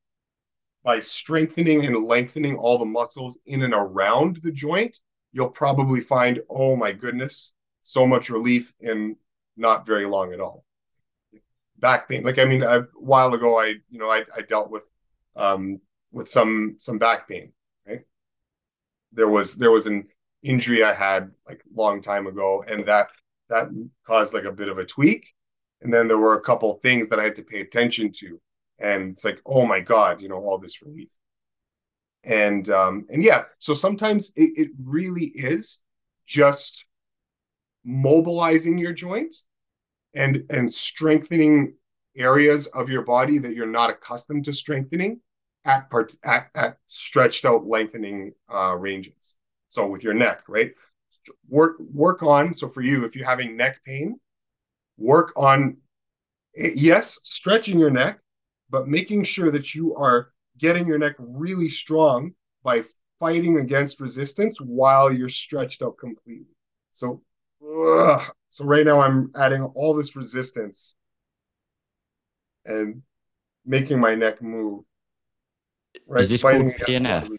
Speaker 2: by strengthening and lengthening all the muscles in and around the joint, you'll probably find, oh my goodness, so much relief in not very long at all. Back pain, like I mean, a while ago, I you know I, I dealt with um, with some some back pain. Right, there was there was an injury I had like long time ago, and that that caused like a bit of a tweak. And then there were a couple things that I had to pay attention to, and it's like, oh my god, you know, all this relief. And um, and yeah, so sometimes it, it really is just mobilizing your joint and and strengthening areas of your body that you're not accustomed to strengthening at part at, at stretched out lengthening uh, ranges so with your neck right work work on so for you if you're having neck pain work on yes stretching your neck but making sure that you are getting your neck really strong by fighting against resistance while you're stretched out completely so Ugh. So right now I'm adding all this resistance and making my neck move.
Speaker 3: Right? Is this Fighting called PNF?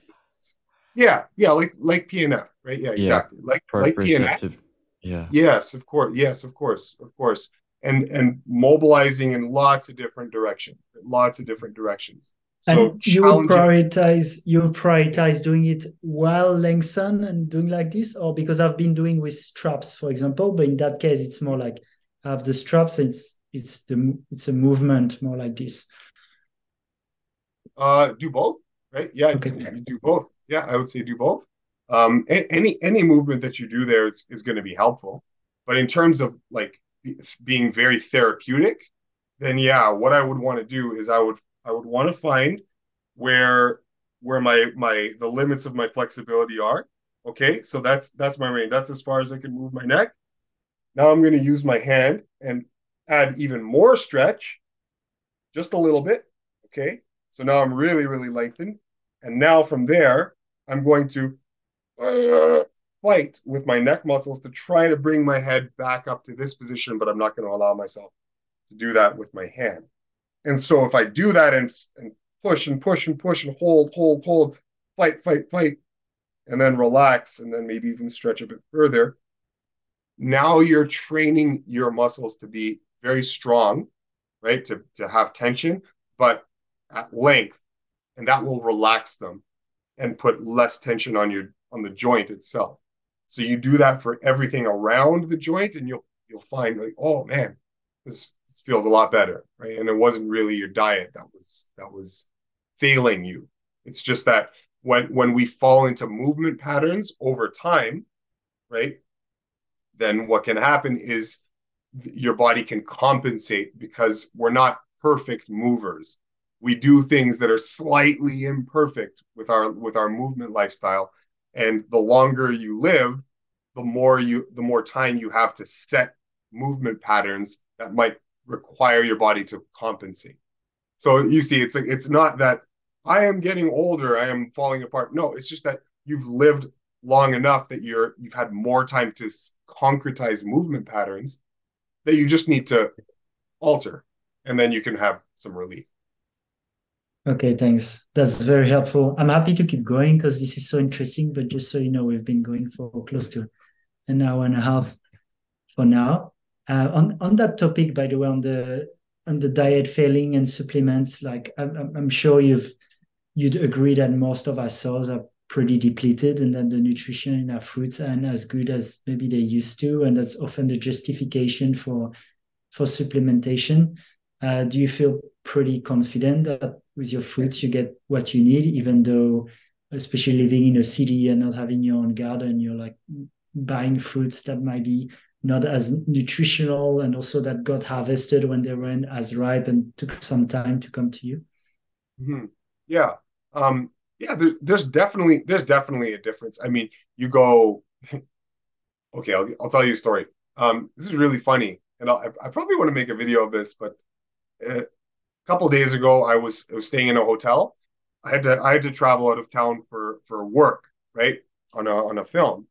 Speaker 2: Yeah, yeah, like like PNF, right? Yeah, exactly. Yeah. Like like PNF.
Speaker 3: Yeah.
Speaker 2: Yes, of course. Yes, of course, of course. And and mobilizing in lots of different directions, lots of different directions.
Speaker 1: So and you will prioritize you will prioritize doing it while lengthen and doing like this, or because I've been doing with straps, for example. But in that case, it's more like I have the straps. It's it's the it's a movement more like this.
Speaker 2: Uh, do both, right? Yeah, okay. do, do both. Yeah, I would say do both. Um, any any movement that you do there is is going to be helpful, but in terms of like being very therapeutic, then yeah, what I would want to do is I would I would want to find where where my my the limits of my flexibility are. Okay, so that's that's my range. That's as far as I can move my neck. Now I'm going to use my hand and add even more stretch, just a little bit. Okay, so now I'm really really lengthened, And now from there, I'm going to uh, fight with my neck muscles to try to bring my head back up to this position, but I'm not going to allow myself to do that with my hand. And so if I do that and, and push and push and push and hold, hold, hold, fight, fight, fight, and then relax, and then maybe even stretch a bit further, now you're training your muscles to be very strong, right? To, to have tension, but at length, and that will relax them and put less tension on your on the joint itself. So you do that for everything around the joint, and you'll you'll find like, oh man, this, feels a lot better, right? And it wasn't really your diet that was that was failing you. It's just that when when we fall into movement patterns over time, right? Then what can happen is your body can compensate because we're not perfect movers. We do things that are slightly imperfect with our with our movement lifestyle and the longer you live the more you the more time you have to set movement patterns that might require your body to compensate so you see it's like it's not that i am getting older i am falling apart no it's just that you've lived long enough that you're you've had more time to concretize movement patterns that you just need to alter and then you can have some relief
Speaker 1: Okay, thanks. That's very helpful. I'm happy to keep going because this is so interesting, but just so you know, we've been going for close to an hour and a half for now. Uh, on on that topic, by the way, on the on the diet failing and supplements, like I'm, I'm sure you've you'd agree that most of our cells are pretty depleted and that the nutrition in our fruits aren't as good as maybe they used to, and that's often the justification for for supplementation. Uh, do you feel pretty confident that with your fruits you get what you need even though especially living in a city and not having your own garden you're like buying fruits that might be not as nutritional and also that got harvested when they weren't as ripe and took some time to come to you
Speaker 2: mm-hmm. yeah um yeah there, there's definitely there's definitely a difference i mean you go okay I'll, I'll tell you a story um this is really funny and I'll, i probably want to make a video of this but a couple days ago, I was I was staying in a hotel. I had to I had to travel out of town for for work, right? On a on a film.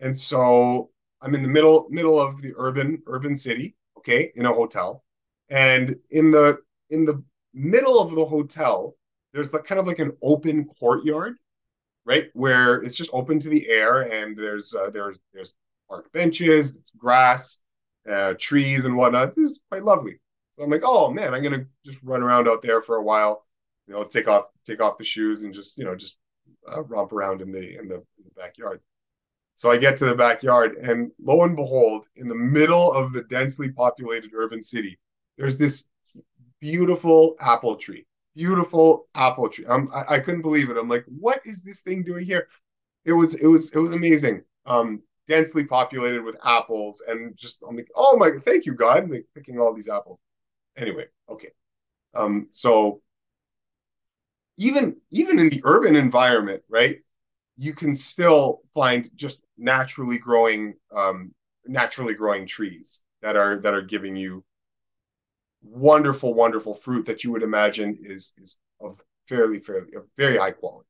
Speaker 2: And so I'm in the middle middle of the urban urban city, okay, in a hotel. And in the in the middle of the hotel, there's like kind of like an open courtyard, right? Where it's just open to the air and there's uh, there's there's park benches, it's grass, uh, trees and whatnot. It's quite lovely. So I'm like, oh man, I'm gonna just run around out there for a while, you know, take off take off the shoes and just you know just uh, romp around in the in the, in the backyard. So I get to the backyard, and lo and behold, in the middle of the densely populated urban city, there's this beautiful apple tree. Beautiful apple tree. I'm, I, I couldn't believe it. I'm like, what is this thing doing here? It was it was it was amazing. Um, densely populated with apples, and just I'm like, oh my, thank you God, I'm like picking all these apples anyway, okay. Um, so even even in the urban environment, right, you can still find just naturally growing um, naturally growing trees that are that are giving you wonderful, wonderful fruit that you would imagine is is of fairly fairly of very high quality,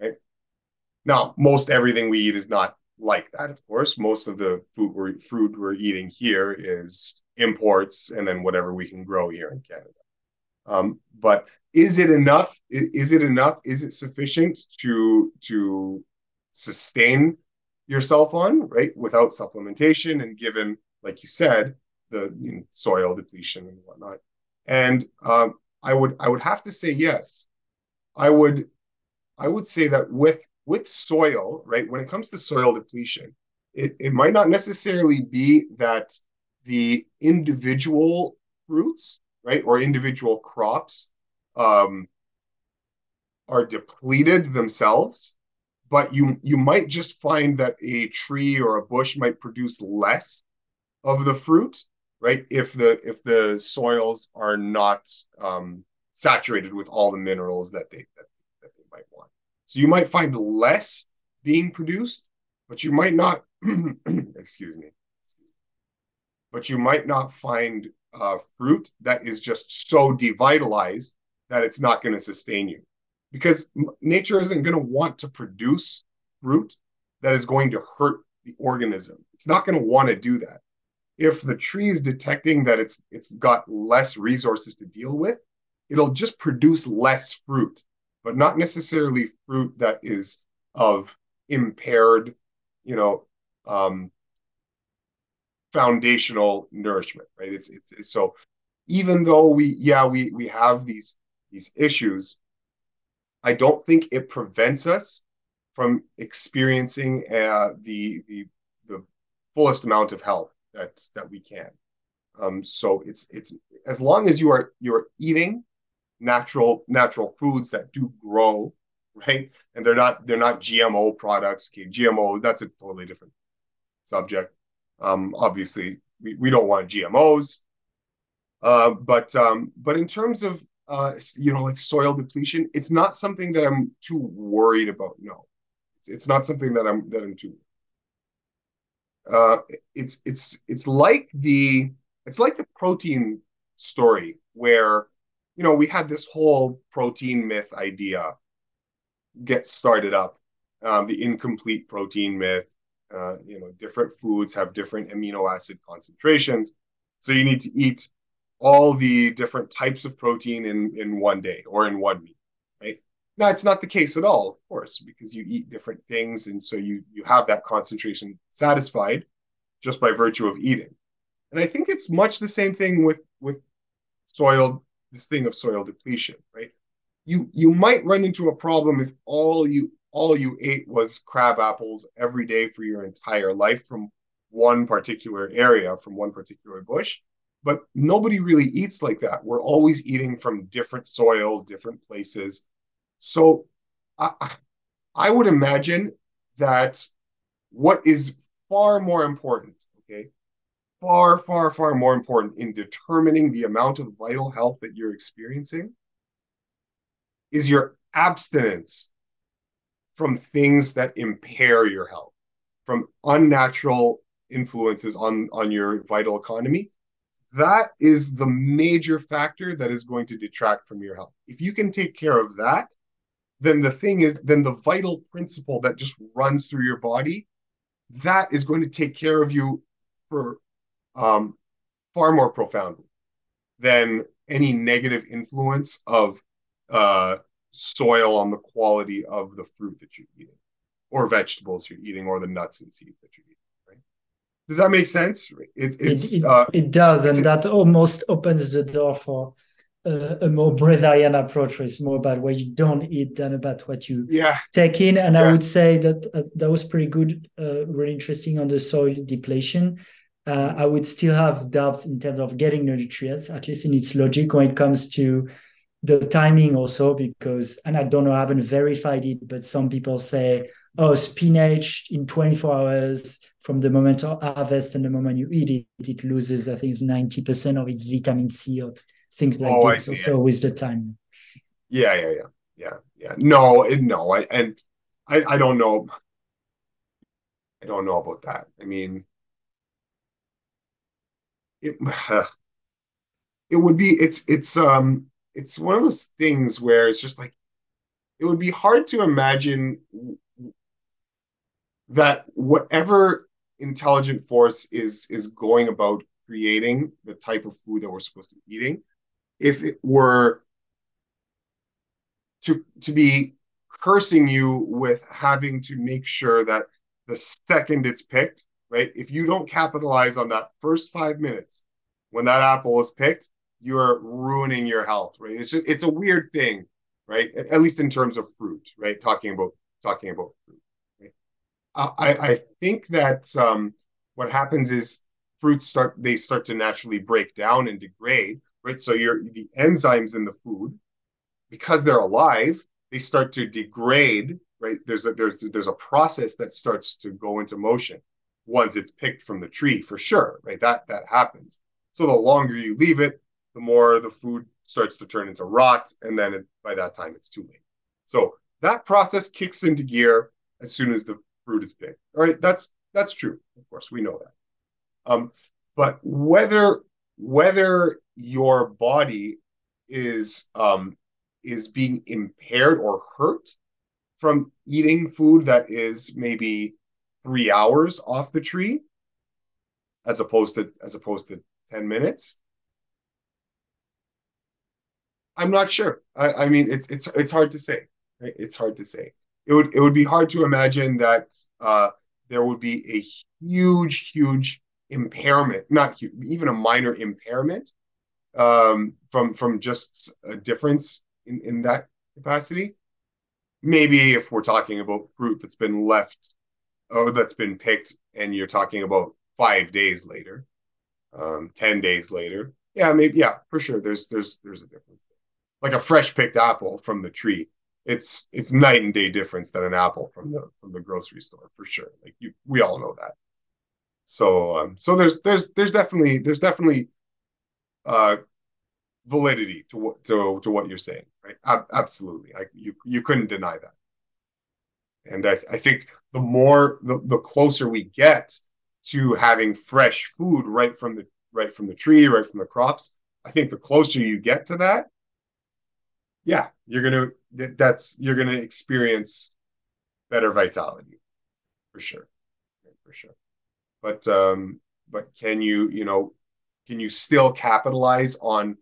Speaker 2: right? Now, most everything we eat is not like that, of course. Most of the food we're, food we're eating here is imports and then whatever we can grow here in Canada. Um, but is it enough? Is it enough? Is it sufficient to to sustain yourself on right without supplementation and given, like you said, the you know, soil depletion and whatnot? And um, I would I would have to say yes. I would I would say that with with soil, right, when it comes to soil depletion, it, it might not necessarily be that the individual fruits, right, or individual crops um, are depleted themselves, but you you might just find that a tree or a bush might produce less of the fruit, right, if the if the soils are not um, saturated with all the minerals that they that, that they might want. So you might find less being produced, but you might not, excuse me, but you might not find uh, fruit that is just so devitalized that it's not going to sustain you. Because nature isn't going to want to produce fruit that is going to hurt the organism. It's not going to want to do that. If the tree is detecting that it's it's got less resources to deal with, it'll just produce less fruit, but not necessarily fruit that is of impaired, you know, um, foundational nourishment, right? It's, it's, it's so even though we yeah we we have these these issues, I don't think it prevents us from experiencing uh, the the the fullest amount of health that that we can. Um, so it's it's as long as you are you're eating natural natural foods that do grow, right? And they're not they're not GMO products. Okay, GMO that's a totally different subject. Um, obviously, we, we don't want GMOs. Uh, but um, but in terms of uh, you know like soil depletion, it's not something that I'm too worried about. No, it's not something that I'm that I'm too. Uh, it's it's it's like the it's like the protein story where you know we had this whole protein myth idea get started up, um, the incomplete protein myth. Uh, you know, different foods have different amino acid concentrations, so you need to eat all the different types of protein in in one day or in one meal, right? Now it's not the case at all, of course, because you eat different things, and so you you have that concentration satisfied just by virtue of eating. And I think it's much the same thing with with soil, this thing of soil depletion, right? You you might run into a problem if all you all you ate was crab apples every day for your entire life from one particular area, from one particular bush but nobody really eats like that. We're always eating from different soils, different places. So I, I would imagine that what is far more important, okay, far, far, far more important in determining the amount of vital health that you're experiencing is your abstinence from things that impair your health, from unnatural influences on, on your vital economy that is the major factor that is going to detract from your health. If you can take care of that, then the thing is, then the vital principle that just runs through your body, that is going to take care of you for um, far more profoundly than any negative influence of uh, soil on the quality of the fruit that you're eating, or vegetables you're eating, or the nuts and seeds that you're eating. Does that make sense?
Speaker 1: It it, it, uh, it does, and that almost opens the door for uh, a more breatharian approach, where it's more about what you don't eat than about what you
Speaker 2: yeah.
Speaker 1: take in. And yeah. I would say that uh, that was pretty good, uh, really interesting on the soil depletion. Uh, I would still have doubts in terms of getting the nutrients, at least in its logic, when it comes to the timing also, because, and I don't know, I haven't verified it, but some people say, oh, spinach in 24 hours from the moment of harvest and the moment you eat it, it loses, I think it's 90% of its vitamin C or things like oh, this. Also with the time.
Speaker 2: Yeah, yeah, yeah. Yeah, yeah. No, no. I and I, I don't know. I don't know about that. I mean, it it would be it's it's um it's one of those things where it's just like it would be hard to imagine that whatever intelligent force is is going about creating the type of food that we're supposed to be eating if it were to to be cursing you with having to make sure that the second it's picked right? If you don't capitalize on that first five minutes when that apple is picked you're ruining your health right? It's just it's a weird thing right? At least in terms of fruit right? Talking about talking about fruit I, I think that um, what happens is fruits start they start to naturally break down and degrade, right? So your the enzymes in the food, because they're alive, they start to degrade, right? There's a there's there's a process that starts to go into motion once it's picked from the tree for sure, right? That that happens. So the longer you leave it, the more the food starts to turn into rot, and then it, by that time it's too late. So that process kicks into gear as soon as the fruit is big. All right, that's that's true. Of course, we know that. Um, but whether whether your body is um, is being impaired or hurt from eating food that is maybe three hours off the tree as opposed to as opposed to 10 minutes i'm not sure i, I mean it's it's it's hard to say right? it's hard to say it would it would be hard to imagine that uh, there would be a huge huge impairment not huge, even a minor impairment um, from from just a difference in, in that capacity maybe if we're talking about fruit that's been left or that's been picked and you're talking about five days later, um, 10 days later. Yeah, maybe, yeah, for sure. There's, there's, there's a difference. Like a fresh picked apple from the tree. It's, it's night and day difference than an apple from the, from the grocery store for sure. Like you, we all know that. So, um, so there's, there's, there's definitely, there's definitely, uh, validity to what, to, to what you're saying, right? Ab- absolutely. I, you, you couldn't deny that. And I, I think the more, the, the closer we get to having fresh food right from the right from the tree, right from the crops. I think the closer you get to that, yeah, you're gonna that's you're gonna experience better vitality for sure, for sure. But um, but can you you know can you still capitalize on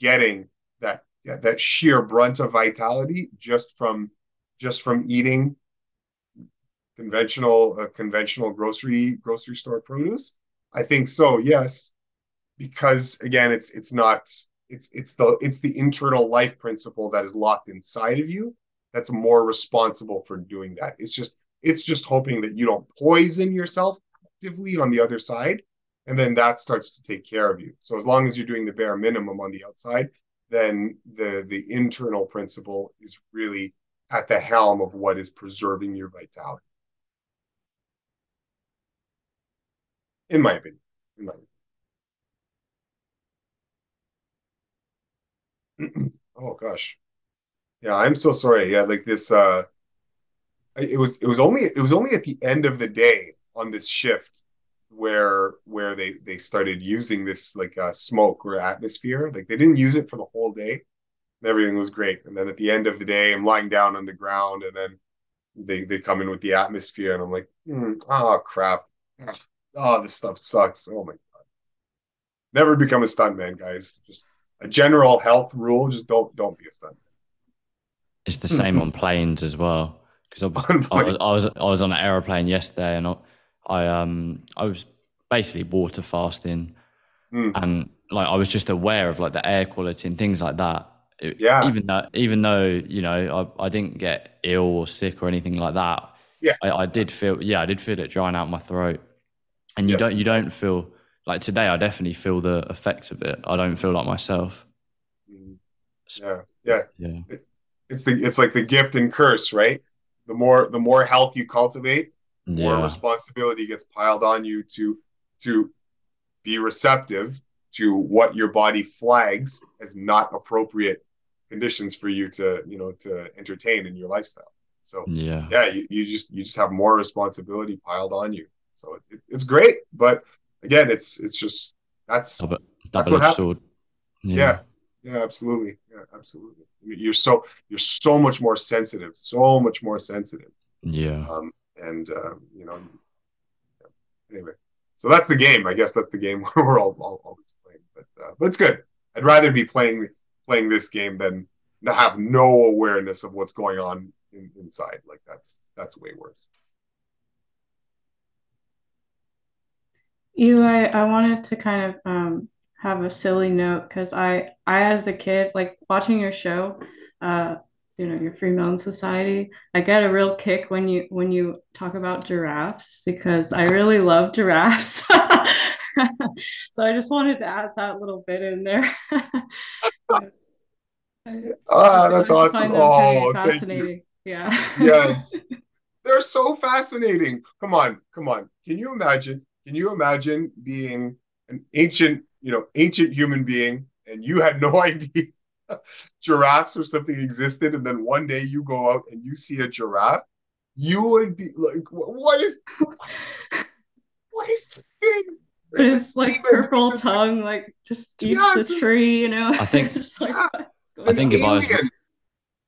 Speaker 2: getting that that sheer brunt of vitality just from just from eating conventional uh, conventional grocery grocery store produce? I think so. Yes, because again, it's it's not it's it's the it's the internal life principle that is locked inside of you that's more responsible for doing that. It's just it's just hoping that you don't poison yourself actively on the other side, and then that starts to take care of you. So as long as you're doing the bare minimum on the outside, then the the internal principle is really at the helm of what is preserving your vitality. in my opinion. In my opinion. oh gosh, yeah, I'm so sorry. Yeah, like this. Uh, it was it was only it was only at the end of the day on this shift where where they they started using this like uh, smoke or atmosphere. Like they didn't use it for the whole day. And everything was great, and then at the end of the day, I'm lying down on the ground, and then they they come in with the atmosphere, and I'm like, mm, oh crap oh, this stuff sucks. Oh my god. Never become a stuntman, guys. Just a general health rule. Just don't don't be a stuntman.
Speaker 3: It's the same on planes as well. Because I was, I was I was I was on an aeroplane yesterday, and I, I um I was basically water fasting, mm. and like I was just aware of like the air quality and things like that. It, yeah. Even though even though you know I, I didn't get ill or sick or anything like that.
Speaker 2: Yeah.
Speaker 3: I, I did feel yeah I did feel it drying out my throat and you yes. don't you don't feel like today. I definitely feel the effects of it. I don't feel like myself.
Speaker 2: Mm. Yeah, yeah, yeah. It, it's the it's like the gift and curse, right? The more the more health you cultivate, the yeah. more responsibility gets piled on you to to be receptive to what your body flags as not appropriate conditions for you to you know to entertain in your lifestyle so
Speaker 3: yeah
Speaker 2: yeah you, you just you just have more responsibility piled on you so it, it's great, but again, it's it's just that's double, that's what happened. Yeah. yeah. yeah, absolutely, yeah, absolutely. You're so you're so much more sensitive, so much more sensitive.
Speaker 3: Yeah.
Speaker 2: Um, and uh, you know, anyway, so that's the game. I guess that's the game we're all, all always playing. But uh, but it's good. I'd rather be playing playing this game than have no awareness of what's going on in, inside. Like that's that's way worse.
Speaker 4: Eli, I wanted to kind of um, have a silly note because I, I as a kid, like watching your show, uh, you know, your Free Melon Society, I get a real kick when you when you talk about giraffes because I really love giraffes. so I just wanted to add that little bit in there.
Speaker 2: Ah, that's awesome. Oh,
Speaker 4: fascinating. Yeah.
Speaker 2: yes. They're so fascinating. Come on, come on. Can you imagine can you imagine being an ancient, you know, ancient human being and you had no idea giraffes or something existed, and then one day you go out and you see a giraffe? You would be like, what is what is the thing?
Speaker 4: It's like purple tongue, like just eats yes. the tree, you know.
Speaker 3: I think. like, yeah. I think if I was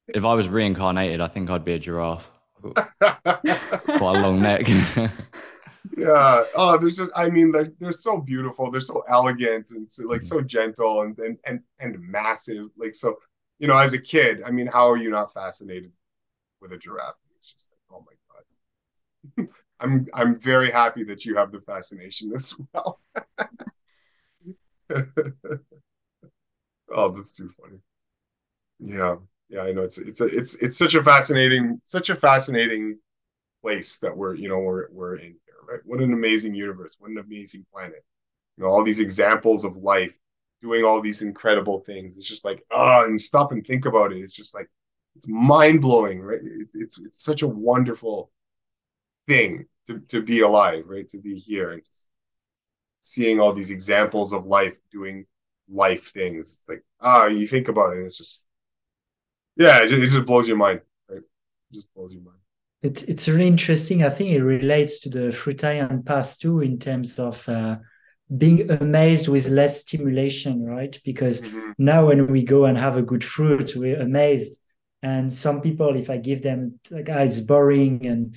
Speaker 3: if I was reincarnated, I think I'd be a giraffe. Quite a long neck.
Speaker 2: Yeah. Oh, there's just I mean they're they're so beautiful. They're so elegant and so, like so mm-hmm. gentle and and and and massive. Like so, you know, as a kid, I mean, how are you not fascinated with a giraffe? It's just like, oh my god. I'm I'm very happy that you have the fascination as well. oh, that's too funny. Yeah, yeah, I know it's it's a, it's it's such a fascinating such a fascinating place that we're you know we're we're in right? What an amazing universe! What an amazing planet! You know, all these examples of life doing all these incredible things. It's just like ah, oh, and stop and think about it. It's just like it's mind blowing, right? It, it's it's such a wonderful thing to to be alive, right? To be here and just seeing all these examples of life doing life things. It's like ah, oh, you think about it, it's just yeah, it just, it just blows your mind, right? It just blows your mind.
Speaker 1: It's it's really interesting. I think it relates to the fruitarian path too, in terms of uh, being amazed with less stimulation, right? Because mm-hmm. now when we go and have a good fruit, we're amazed. And some people, if I give them like, ah, it's boring. And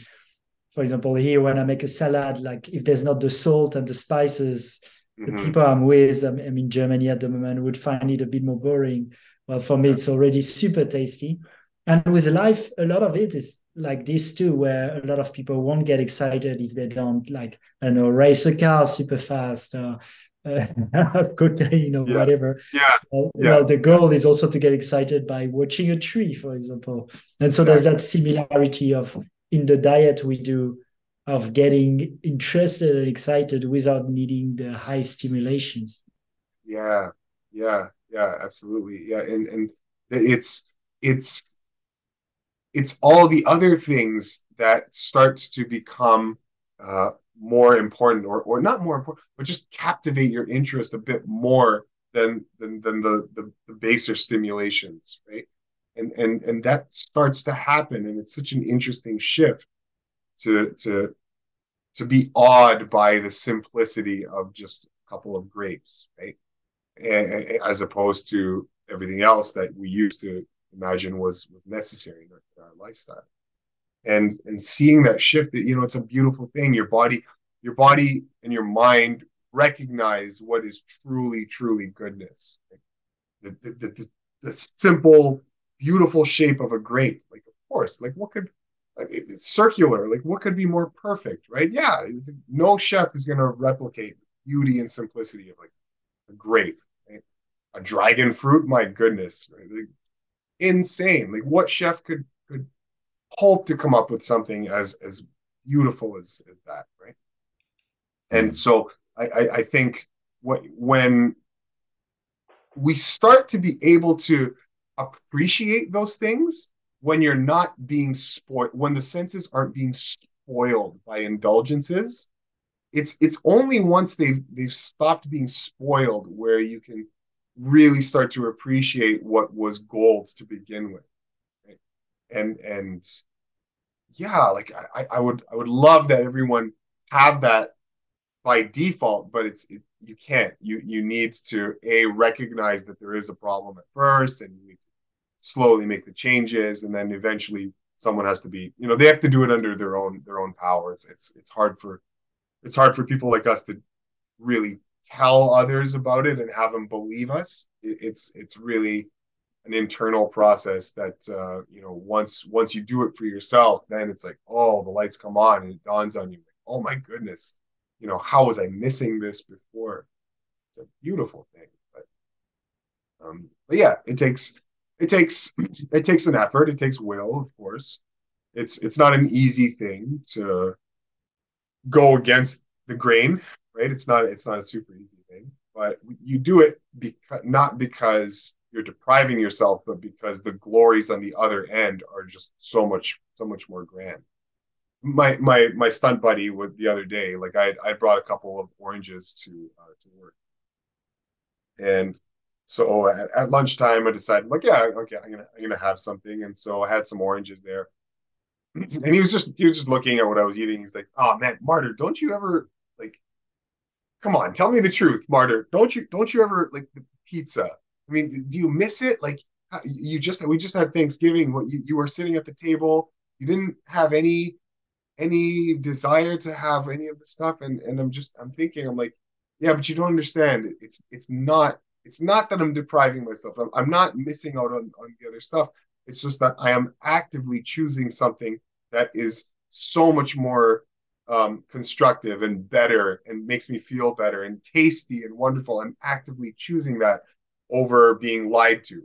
Speaker 1: for example, here when I make a salad, like if there's not the salt and the spices, mm-hmm. the people I'm with, I'm, I'm in Germany at the moment, would find it a bit more boring. Well, for me, it's already super tasty. And with life, a lot of it is like this too, where a lot of people won't get excited if they don't like, I know, race a car super fast or uh, cocaine or
Speaker 2: yeah.
Speaker 1: whatever.
Speaker 2: Yeah.
Speaker 1: Well, yeah. well, the goal is also to get excited by watching a tree, for example. And so there's that similarity of in the diet we do of getting interested and excited without needing the high stimulation.
Speaker 2: Yeah. Yeah yeah absolutely yeah and and it's it's it's all the other things that starts to become uh, more important or or not more important but just captivate your interest a bit more than than than the the, the baser stimulations right? And and and that starts to happen and it's such an interesting shift to to to be awed by the simplicity of just a couple of grapes right? As opposed to everything else that we used to imagine was was necessary in our, in our lifestyle. And and seeing that shift that you know it's a beautiful thing. Your body your body and your mind recognize what is truly truly goodness. The, the, the, the simple beautiful shape of a grape. Like of course like what could it's circular. Like what could be more perfect right? Yeah no chef is going to replicate the beauty and simplicity of like a grape a dragon fruit. My goodness, right? Insane. Like what chef could could hope to come up with something as as beautiful as, as that, right? And mm. so I, I, I think what when we start to be able to appreciate those things when you're not being spoiled when the senses aren't being spoiled by indulgences it's it's only once they've they've stopped being spoiled where you can really start to appreciate what was gold to begin with right? and and yeah like I, I would i would love that everyone have that by default but it's it, you can't you you need to a recognize that there is a problem at first and you slowly make the changes and then eventually someone has to be you know they have to do it under their own their own power it's it's it's hard for it's hard for people like us to really tell others about it and have them believe us. It's it's really an internal process that uh, you know once once you do it for yourself, then it's like oh the lights come on and it dawns on you like oh my goodness, you know how was I missing this before? It's a beautiful thing, but um, but yeah, it takes it takes it takes an effort. It takes will, of course. It's it's not an easy thing to go against the grain right? It's not it's not a super easy thing, but you do it because not because you're depriving yourself, but because the glories on the other end are just so much so much more grand. My my my stunt buddy with the other day, like I I brought a couple of oranges to uh, to work, and so at, at lunchtime I decided like yeah okay I'm gonna I'm gonna have something, and so I had some oranges there, and he was just he was just looking at what I was eating. He's like, oh man, Martyr, don't you ever come on, tell me the truth, Martyr. Don't you don't you ever like the pizza? I mean, do you miss it? Like, you just we just had Thanksgiving. What you, you were sitting at the table. You didn't have any any desire to have any of the stuff. And and I'm just I'm thinking I'm like, yeah, but you don't understand. It's it's not it's not that I'm depriving myself. I'm, I'm not missing out on on the other stuff. It's just that I am actively choosing something that is so much more um, constructive and better and makes me feel better and tasty and wonderful. I'm actively choosing that over being lied to.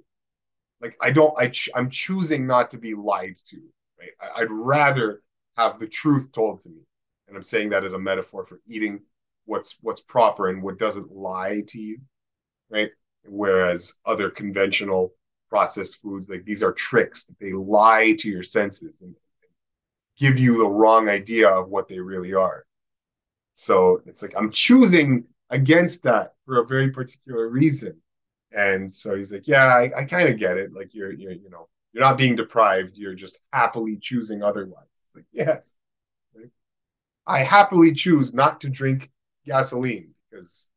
Speaker 2: Like I don't, I ch- I'm choosing not to be lied to. Right? I- I'd rather have the truth told to me, and I'm saying that as a metaphor for eating what's what's proper and what doesn't lie to you, right? Whereas other conventional processed foods, like these are tricks. They lie to your senses and give you the wrong idea of what they really are. So it's like I'm choosing against that for a very particular reason. And so he's like, Yeah, I, I kind of get it. Like you're you're, you know, you're not being deprived, you're just happily choosing otherwise. It's like, yes. I happily choose not to drink gasoline because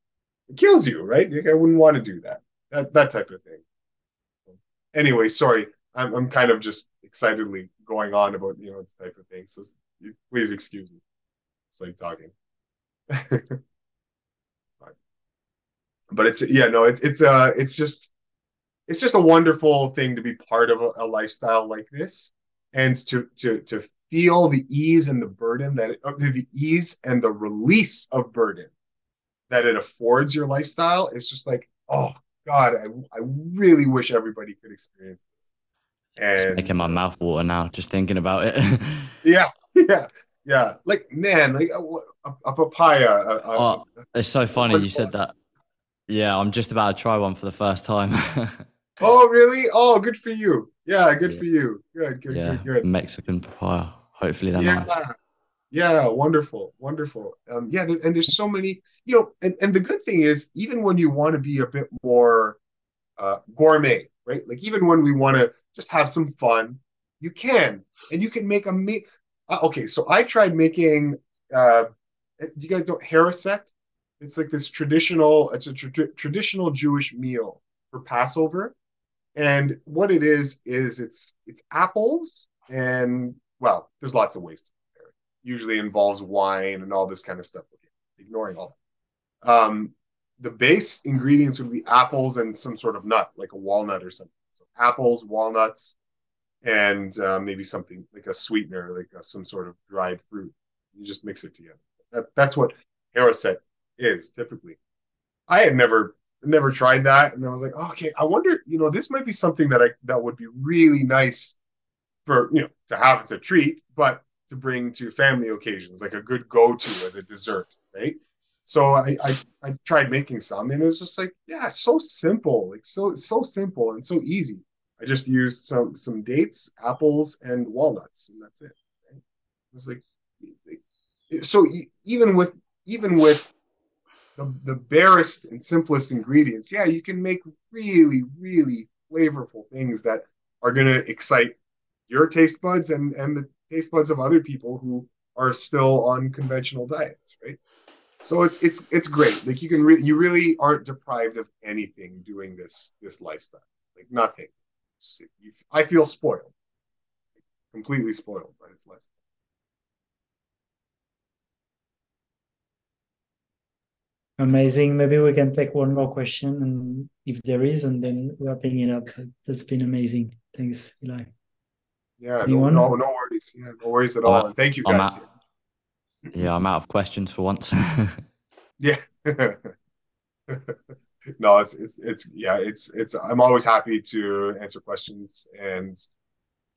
Speaker 2: it kills you, right? Like I wouldn't want to do that. That that type of thing. Anyway, sorry. I'm I'm kind of just excitedly going on about you know this type of thing. So please excuse me. It's like talking. but it's yeah no it's it's uh it's just it's just a wonderful thing to be part of a, a, lifestyle like this and to to to feel the ease and the burden that it, the ease and the release of burden that it affords your lifestyle is just like oh god i, I really wish everybody could experience
Speaker 3: and it's making my mouth water now just thinking about it.
Speaker 2: yeah, yeah, yeah. Like man, like a, a, a papaya. A,
Speaker 3: oh, it's so funny you said that. Yeah, I'm just about to try one for the first time.
Speaker 2: oh, really? Oh, good for you. Yeah, good yeah. for you. Good, good, yeah, good, good.
Speaker 3: Mexican papaya. Hopefully they're yeah. nice.
Speaker 2: Yeah, wonderful, wonderful. Um, yeah, there, and there's so many, you know, and, and the good thing is, even when you want to be a bit more uh, gourmet, right? Like even when we want to just have some fun. You can, and you can make a meat. Uh, okay, so I tried making. Uh, do you guys know haroset? It's like this traditional. It's a tra- traditional Jewish meal for Passover, and what it is is it's it's apples and well, there's lots of ways to prepare it. Usually involves wine and all this kind of stuff. Ignoring all that. Um, the base ingredients would be apples and some sort of nut, like a walnut or something apples, walnuts, and uh, maybe something like a sweetener, like a, some sort of dried fruit. You just mix it together. That, that's what haroset is typically. I had never never tried that, and I was like, okay, I wonder, you know, this might be something that I that would be really nice for you know to have as a treat, but to bring to family occasions, like a good go-to as a dessert, right? So I, I, I tried making some, and it was just like, yeah, so simple, like so so simple and so easy. I just used some some dates, apples, and walnuts, and that's it. It was like, so even with even with the, the barest and simplest ingredients, yeah, you can make really really flavorful things that are going to excite your taste buds and and the taste buds of other people who are still on conventional diets, right? So it's it's it's great. Like you can re- you really aren't deprived of anything doing this this lifestyle. Like nothing. You, I feel spoiled, completely spoiled by this lifestyle.
Speaker 1: Amazing. Maybe we can take one more question, and if there is, and then wrapping it up. That's been amazing. Thanks, Eli.
Speaker 2: Yeah, no, no, no worries. Yeah, no worries at uh, all. thank you guys.
Speaker 3: Yeah, I'm out of questions for once.
Speaker 2: yeah. no, it's it's it's yeah, it's it's I'm always happy to answer questions and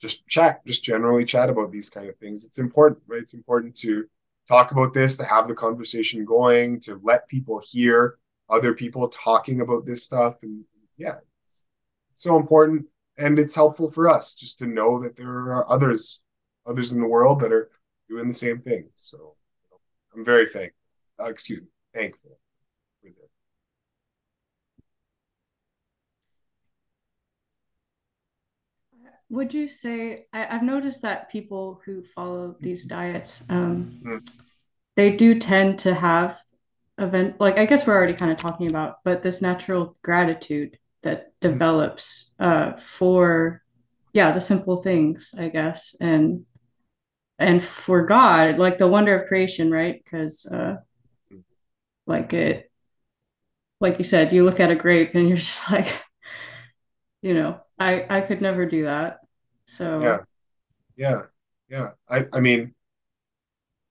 Speaker 2: just chat, just generally chat about these kind of things. It's important, right? It's important to talk about this, to have the conversation going, to let people hear other people talking about this stuff. And yeah, it's, it's so important. And it's helpful for us just to know that there are others, others in the world that are doing the same thing. So I'm very thankful. Uh, excuse me, thankful.
Speaker 4: Would you say I, have noticed that people who follow these diets, um, mm-hmm. they do tend to have event like I guess we're already kind of talking about, but this natural gratitude that develops uh, for yeah the simple things i guess and and for god like the wonder of creation right? Because uh like it like you said you look at a grape and you're just like you know i i could never do that. So
Speaker 2: yeah. Yeah. Yeah. I i mean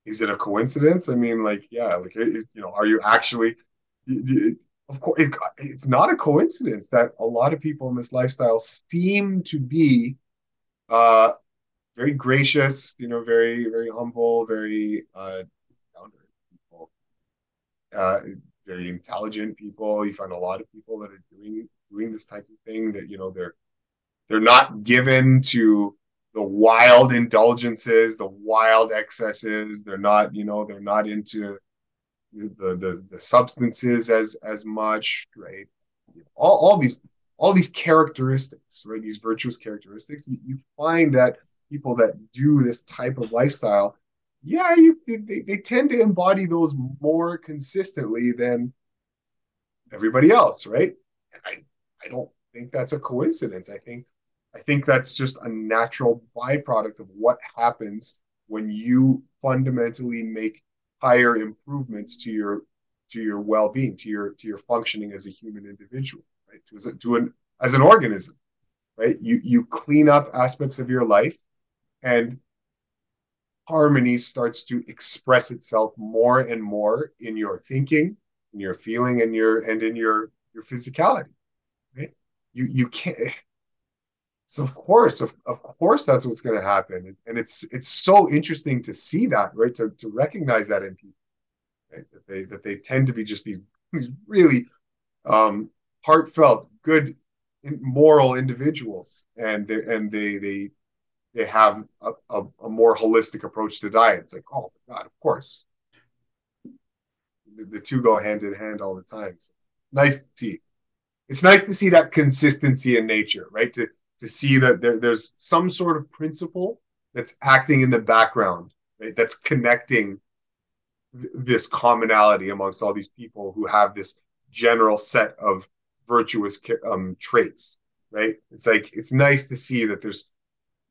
Speaker 2: is it a coincidence? I mean like yeah like you know are you actually of course, it, it's not a coincidence that a lot of people in this lifestyle seem to be uh, very gracious, you know, very, very humble, very uh, people, uh, very intelligent people. You find a lot of people that are doing doing this type of thing that you know they're they're not given to the wild indulgences, the wild excesses. They're not, you know, they're not into the the, the substances as as much, right? All, all these all these characteristics, right? These virtuous characteristics, you, you find that people that do this type of lifestyle, yeah, you they, they tend to embody those more consistently than everybody else, right? And I I don't think that's a coincidence. I think I think that's just a natural byproduct of what happens when you fundamentally make higher improvements to your to your well-being to your to your functioning as a human individual right to, to an as an organism right you you clean up aspects of your life and harmony starts to express itself more and more in your thinking in your feeling and your and in your your physicality right? You you can't so of course of, of course that's what's going to happen. And it's it's so interesting to see that right? To, to recognize that in people right? that they that they tend to be just these, these really um, heartfelt good moral individuals. And they and they they they have a, a, a, more holistic approach to diet. It's like oh my god of course. The, the two go hand in hand all the time. So nice to see. It's nice to see that consistency in nature right? To to see that there, there's some sort of principle that's acting in the background, right? That's connecting th- this commonality amongst all these people who have this general set of virtuous um, traits, right? It's like it's nice to see that there's,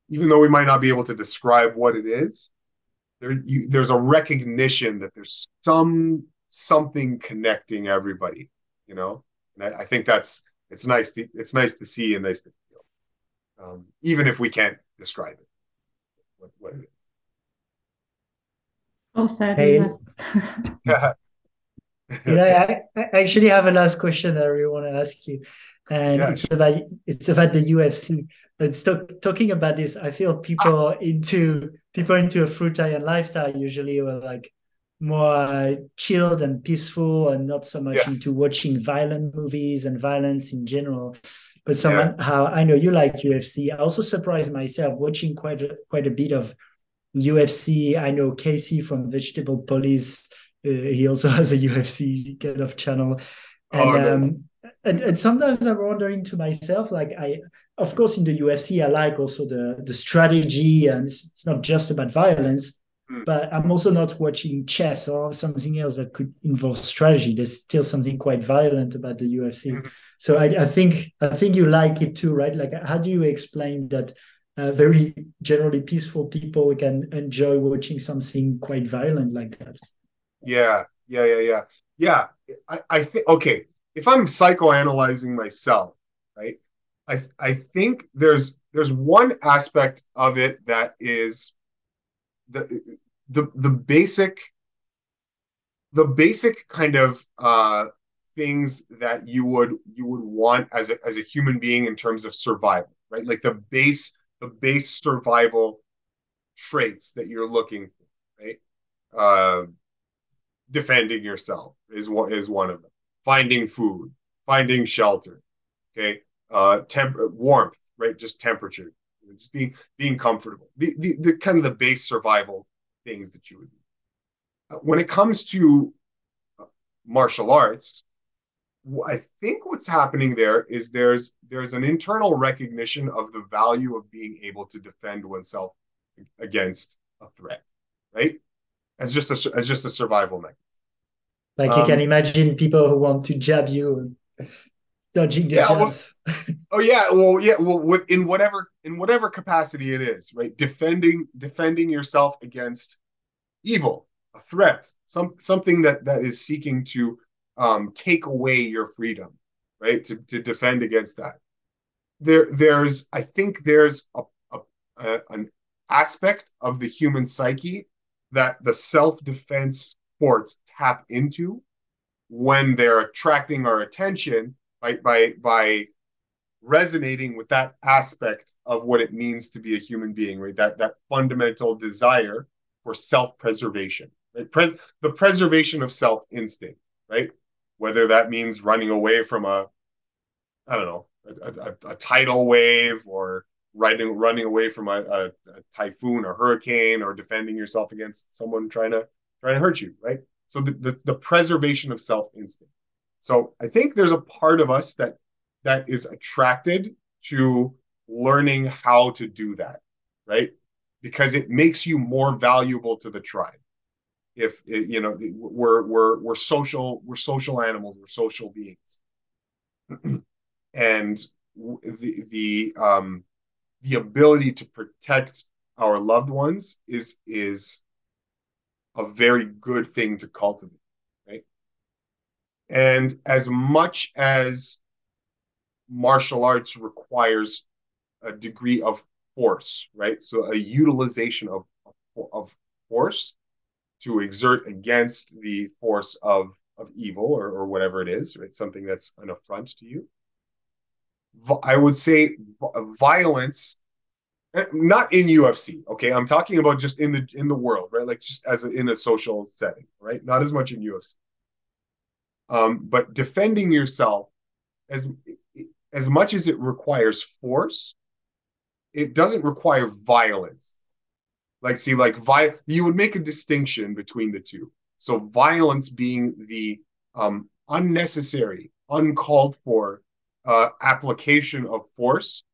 Speaker 2: even though we might not be able to describe what it is, there you, there's a recognition that there's some something connecting everybody, you know. And I, I think that's it's nice to it's nice to see and nice to um, even if we can't describe it. What, what it is.
Speaker 4: Well said.
Speaker 1: Hey. yeah. you know, I, I, actually have a last question that I really want to ask you, and yeah. it's about it's about the UFC. Talk, talking about this. I feel people into people into a fruitarian lifestyle usually were like more uh, chilled and peaceful, and not so much yes. into watching violent movies and violence in general but somehow yeah. I know you like UFC. I also surprised myself watching quite a, quite a bit of UFC. I know Casey from Vegetable Police. Uh, he also has a UFC kind of channel, and oh, um, and, and sometimes I'm wondering to myself, like I, of course, in the UFC, I like also the the strategy, and it's, it's not just about violence. Mm. But I'm also not watching chess or something else that could involve strategy. There's still something quite violent about the UFC. Mm. So I, I, think I think you like it too, right? Like, how do you explain that uh, very generally peaceful people can enjoy watching something quite violent like that?
Speaker 2: Yeah, yeah, yeah, yeah, yeah. I, I think okay. If I'm psychoanalyzing myself, right? I I think there's there's one aspect of it that is the the the basic the basic kind of uh, things that you would you would want as a, as a human being in terms of survival right? Like the base the base survival traits that you're looking for right? Uh, defending yourself is one is one of them. Finding food finding shelter okay uh temp warmth right just temperature just being being comfortable the, the, the kind of the base survival things that you would do when it comes to martial arts I think what's happening there is there's there's an internal recognition of the value of being able to defend oneself against a threat, right? As just a as just a survival mechanism.
Speaker 1: Like um, you can um, imagine people who want to jab you. Dodging
Speaker 2: Yeah, well- Oh yeah, well yeah, well with, in whatever in whatever capacity it is, right? Defending defending yourself against evil, a threat, some something that that is seeking to um, take away your freedom, right? To to defend against that. There there's I think there's a, a, a an aspect of the human psyche that the self-defense sports tap into when they're attracting our attention by by by resonating with that aspect of what it means to be a human being, right? That that fundamental desire for self-preservation, right? Pres- the preservation of self-instinct, right? Whether that means running away from a, I don't know, a, a, a tidal wave or running running away from a, a, a typhoon or hurricane or defending yourself against someone trying to trying to hurt you, right? So the, the, the preservation of self-instinct. So I think there's a part of us that that is attracted to learning how to do that, right? Because it makes you more valuable to the tribe. If you know we're we're we're social we're social animals we're social beings, and the the um the ability to protect our loved ones is is a very good thing to cultivate? And as much as martial arts requires a degree of force, right? So a utilization of of force to exert against the force of of evil or, or whatever it is, right? Something that's an affront to you. I would say violence, eh, not in UFC. Okay, I'm talking about just in the in the world, right? Like just as a, in a social setting, right? Not as much in UFC. Um, but defending yourself as as much as it requires force, it doesn't require violence. Like, see, like, vi- you would make a distinction between the two. So, violence being the um, unnecessary, uncalled for uh, application of force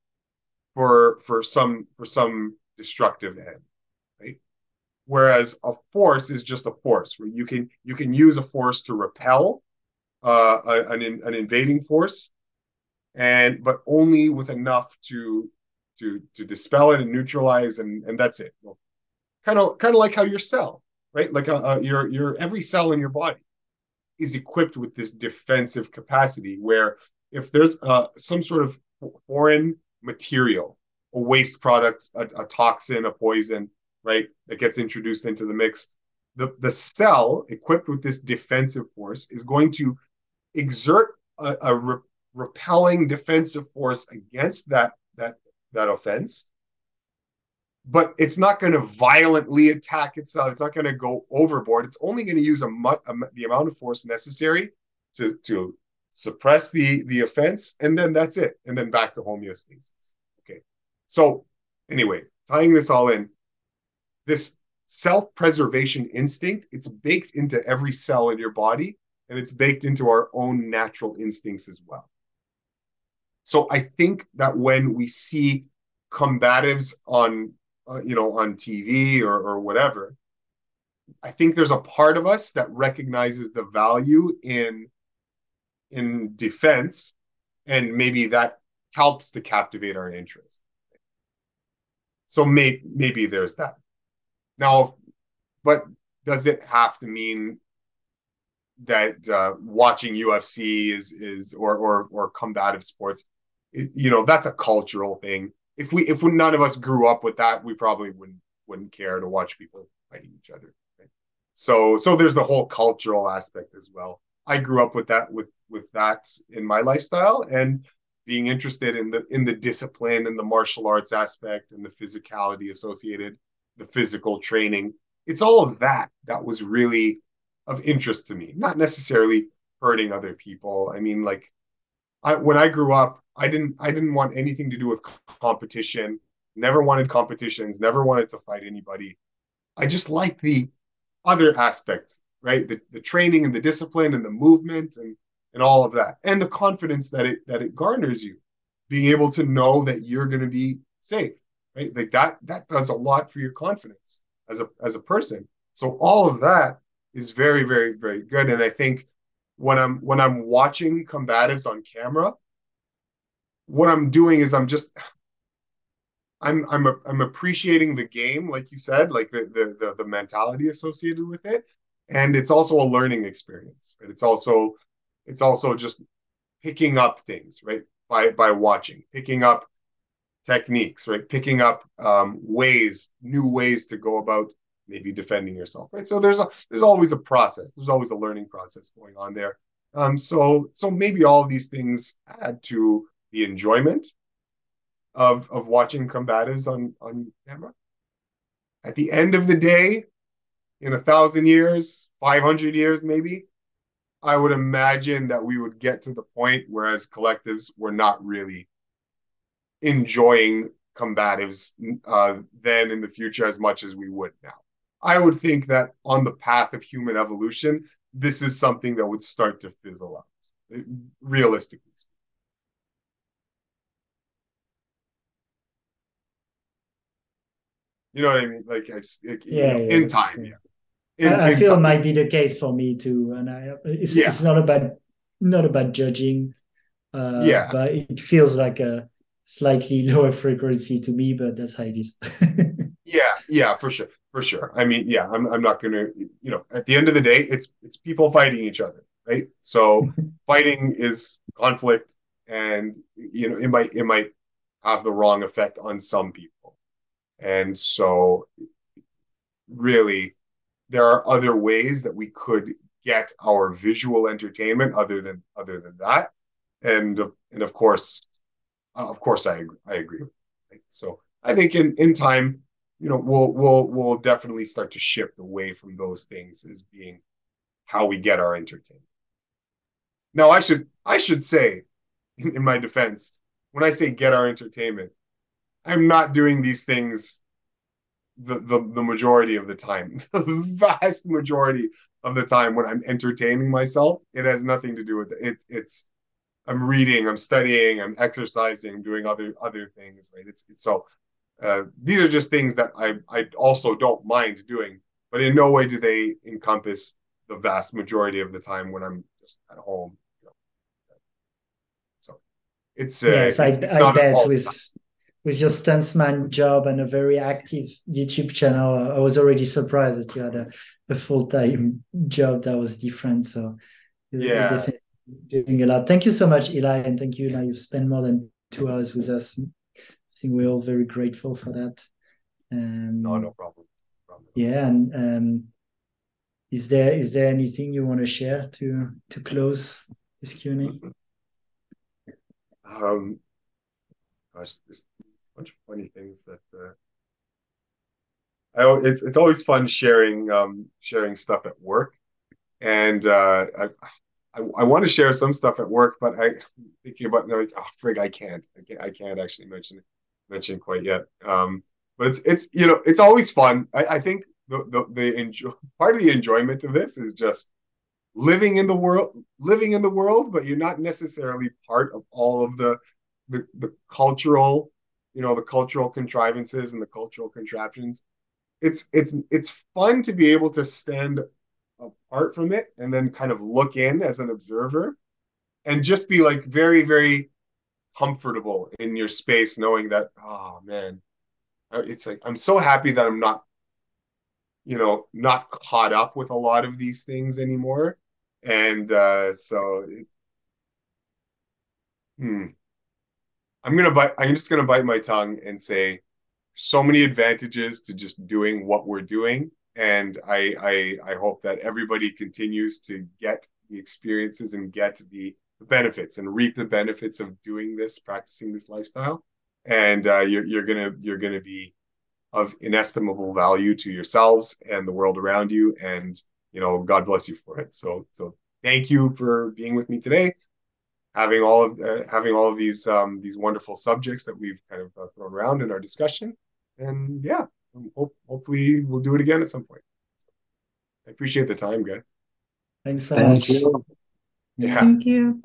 Speaker 2: for for some for some destructive end, right? Whereas a force is just a force where you can you can use a force to repel uh, an an invading force and but only with enough to to to dispel it and neutralize and and that's it. Kind of kind of like how your cell right? Like uh, uh, your your every cell in your body is equipped with this defensive capacity where if there's uh, some sort of foreign material a waste product a, a toxin a poison right that gets introduced into the mix the the cell equipped with this defensive force is going to exert a, a, repelling defensive force against that that that offense but it's not going to violently attack itself. It's not going to go overboard. It's only going to use a, a, the amount of force necessary to to suppress the the offense and then that's it and then back to homeostasis. Okay. So anyway tying this all in this self-preservation instinct it's baked into every cell in your body and it's baked into our own natural instincts as well so I think that when we see combatives on, uh, you know, on TV or, or whatever, I think there's a part of us that recognizes the value in in defense, and maybe that helps to captivate our interest. So maybe maybe there's that. Now, but does it have to mean that uh, watching UFC is is or or or combative sports it, you know that's a cultural thing. If we if none of us grew up with that, we probably wouldn't wouldn't care to watch people fighting each other. Right? So so there's the whole cultural aspect as well. I grew up with that with with that in my lifestyle and being interested in the in the discipline and the martial arts aspect and the physicality associated, the physical training. It's all of that that was really of interest to me, not necessarily hurting other people. I mean, like I, when I grew up, I didn't I didn't want anything to do with competition. Never wanted competitions. Never wanted to fight anybody. I just like the other aspect, right? The the training and the discipline and the movement and and all of that, and the confidence that it that it garners you, being able to know that you're going to be safe, right? Like that that does a lot for your confidence as a as a person. So all of that is very very very good, and I think when I'm when I'm watching combatives on camera, what I'm doing is I'm just I'm I'm I'm appreciating the game, like you said, like the, the the the mentality associated with it, and it's also a learning experience. Right? It's also it's also just picking up things, right? By by watching, picking up techniques, right? Picking up um, ways, new ways to go about maybe defending yourself, right? So there's a there's always a process. There's always a learning process going on there. Um, so so maybe all these things add to the enjoyment of of watching combatives on on camera. At the end of the day, in a thousand years, five hundred years, maybe, I would imagine that we would get to the point where, as collectives, we're not really enjoying combatives uh, then in the future as much as we would now. I would think that on the path of human evolution, this is something that would start to fizzle out, realistically. You know what I mean? Like, it, yeah, know, yeah, in time, yeah.
Speaker 1: In, I, I feel time. it might be the case for me too, and I it's yeah. it's not about not about judging, uh, yeah, but it feels like a slightly lower frequency to me, but that's how it is.
Speaker 2: yeah, yeah, for sure, for sure. I mean, yeah, I'm I'm not gonna, you know, at the end of the day, it's it's people fighting each other, right? So fighting is conflict, and you know, it might it might have the wrong effect on some people and so, really, there are other ways that we could get our visual entertainment other than other than that. And and of course, of course, I I agree. Right? So I think in in time, you know, we'll we'll we'll definitely start to shift away from those things as being how we get our entertainment. Now, I should I should say, in, my defense, when I say get our entertainment, I'm not doing these things the, the, the majority of the time. the vast majority of the time when I'm entertaining myself, it has nothing to do with it. it it's I'm reading, I'm studying, I'm exercising, doing other other things, right? It's, it's so uh, these are just things that I I also don't mind doing, but in no way do they encompass the vast majority of the time when I'm just at home. You know. So it's uh,
Speaker 1: yes, it's, I, it's I bet with with your stuntsman job and a very active YouTube channel, I was already surprised that you had a, a full time job that was different. So
Speaker 2: yeah,
Speaker 1: doing a lot. Thank you so much, Eli, and thank you. Now you've spent more than two hours with us. Think we're all very grateful for that.
Speaker 2: Um, no, no problem.
Speaker 1: problem. Yeah, and um, is there is there anything you want to share to to close this Q and A?
Speaker 2: Um, gosh, there's a bunch of funny things that uh, I it's it's always fun sharing um, sharing stuff at work, and uh, I, I, I want to share some stuff at work, but I thinking about like oh frig I can't I can't I can't actually mention mention quite yet. Um, but it's it's you know it's always fun. I, I think the the, the enjoy part of the enjoyment of this is just living in the world living in the world but you're not necessarily part of all of the the, the cultural you know the cultural contrivances and the cultural contraptions it's it's it's fun to be able to stand apart from it and then kind of look in as an observer and just be like very very comfortable in your space knowing that oh man it's like i'm so happy that i'm not you know not caught up with a lot of these things anymore and uh so it, hmm I'm gonna bite. I'm just gonna bite my tongue and say, so many advantages to just doing what we're doing, and I I, I hope that everybody continues to get the experiences and get the benefits and reap the benefits of doing this, practicing this lifestyle, and uh, you're you're gonna you're gonna be of inestimable value to yourselves and the world around you, and you know God bless you for it. So so thank you for being with me today having all of uh, having all of these um, these wonderful subjects that we've kind of uh, thrown around in our discussion. And yeah, hope, hopefully we'll do it again at some point. I appreciate the time, guys.
Speaker 1: Thanks so Thank much.
Speaker 4: You. Yeah. Thank you.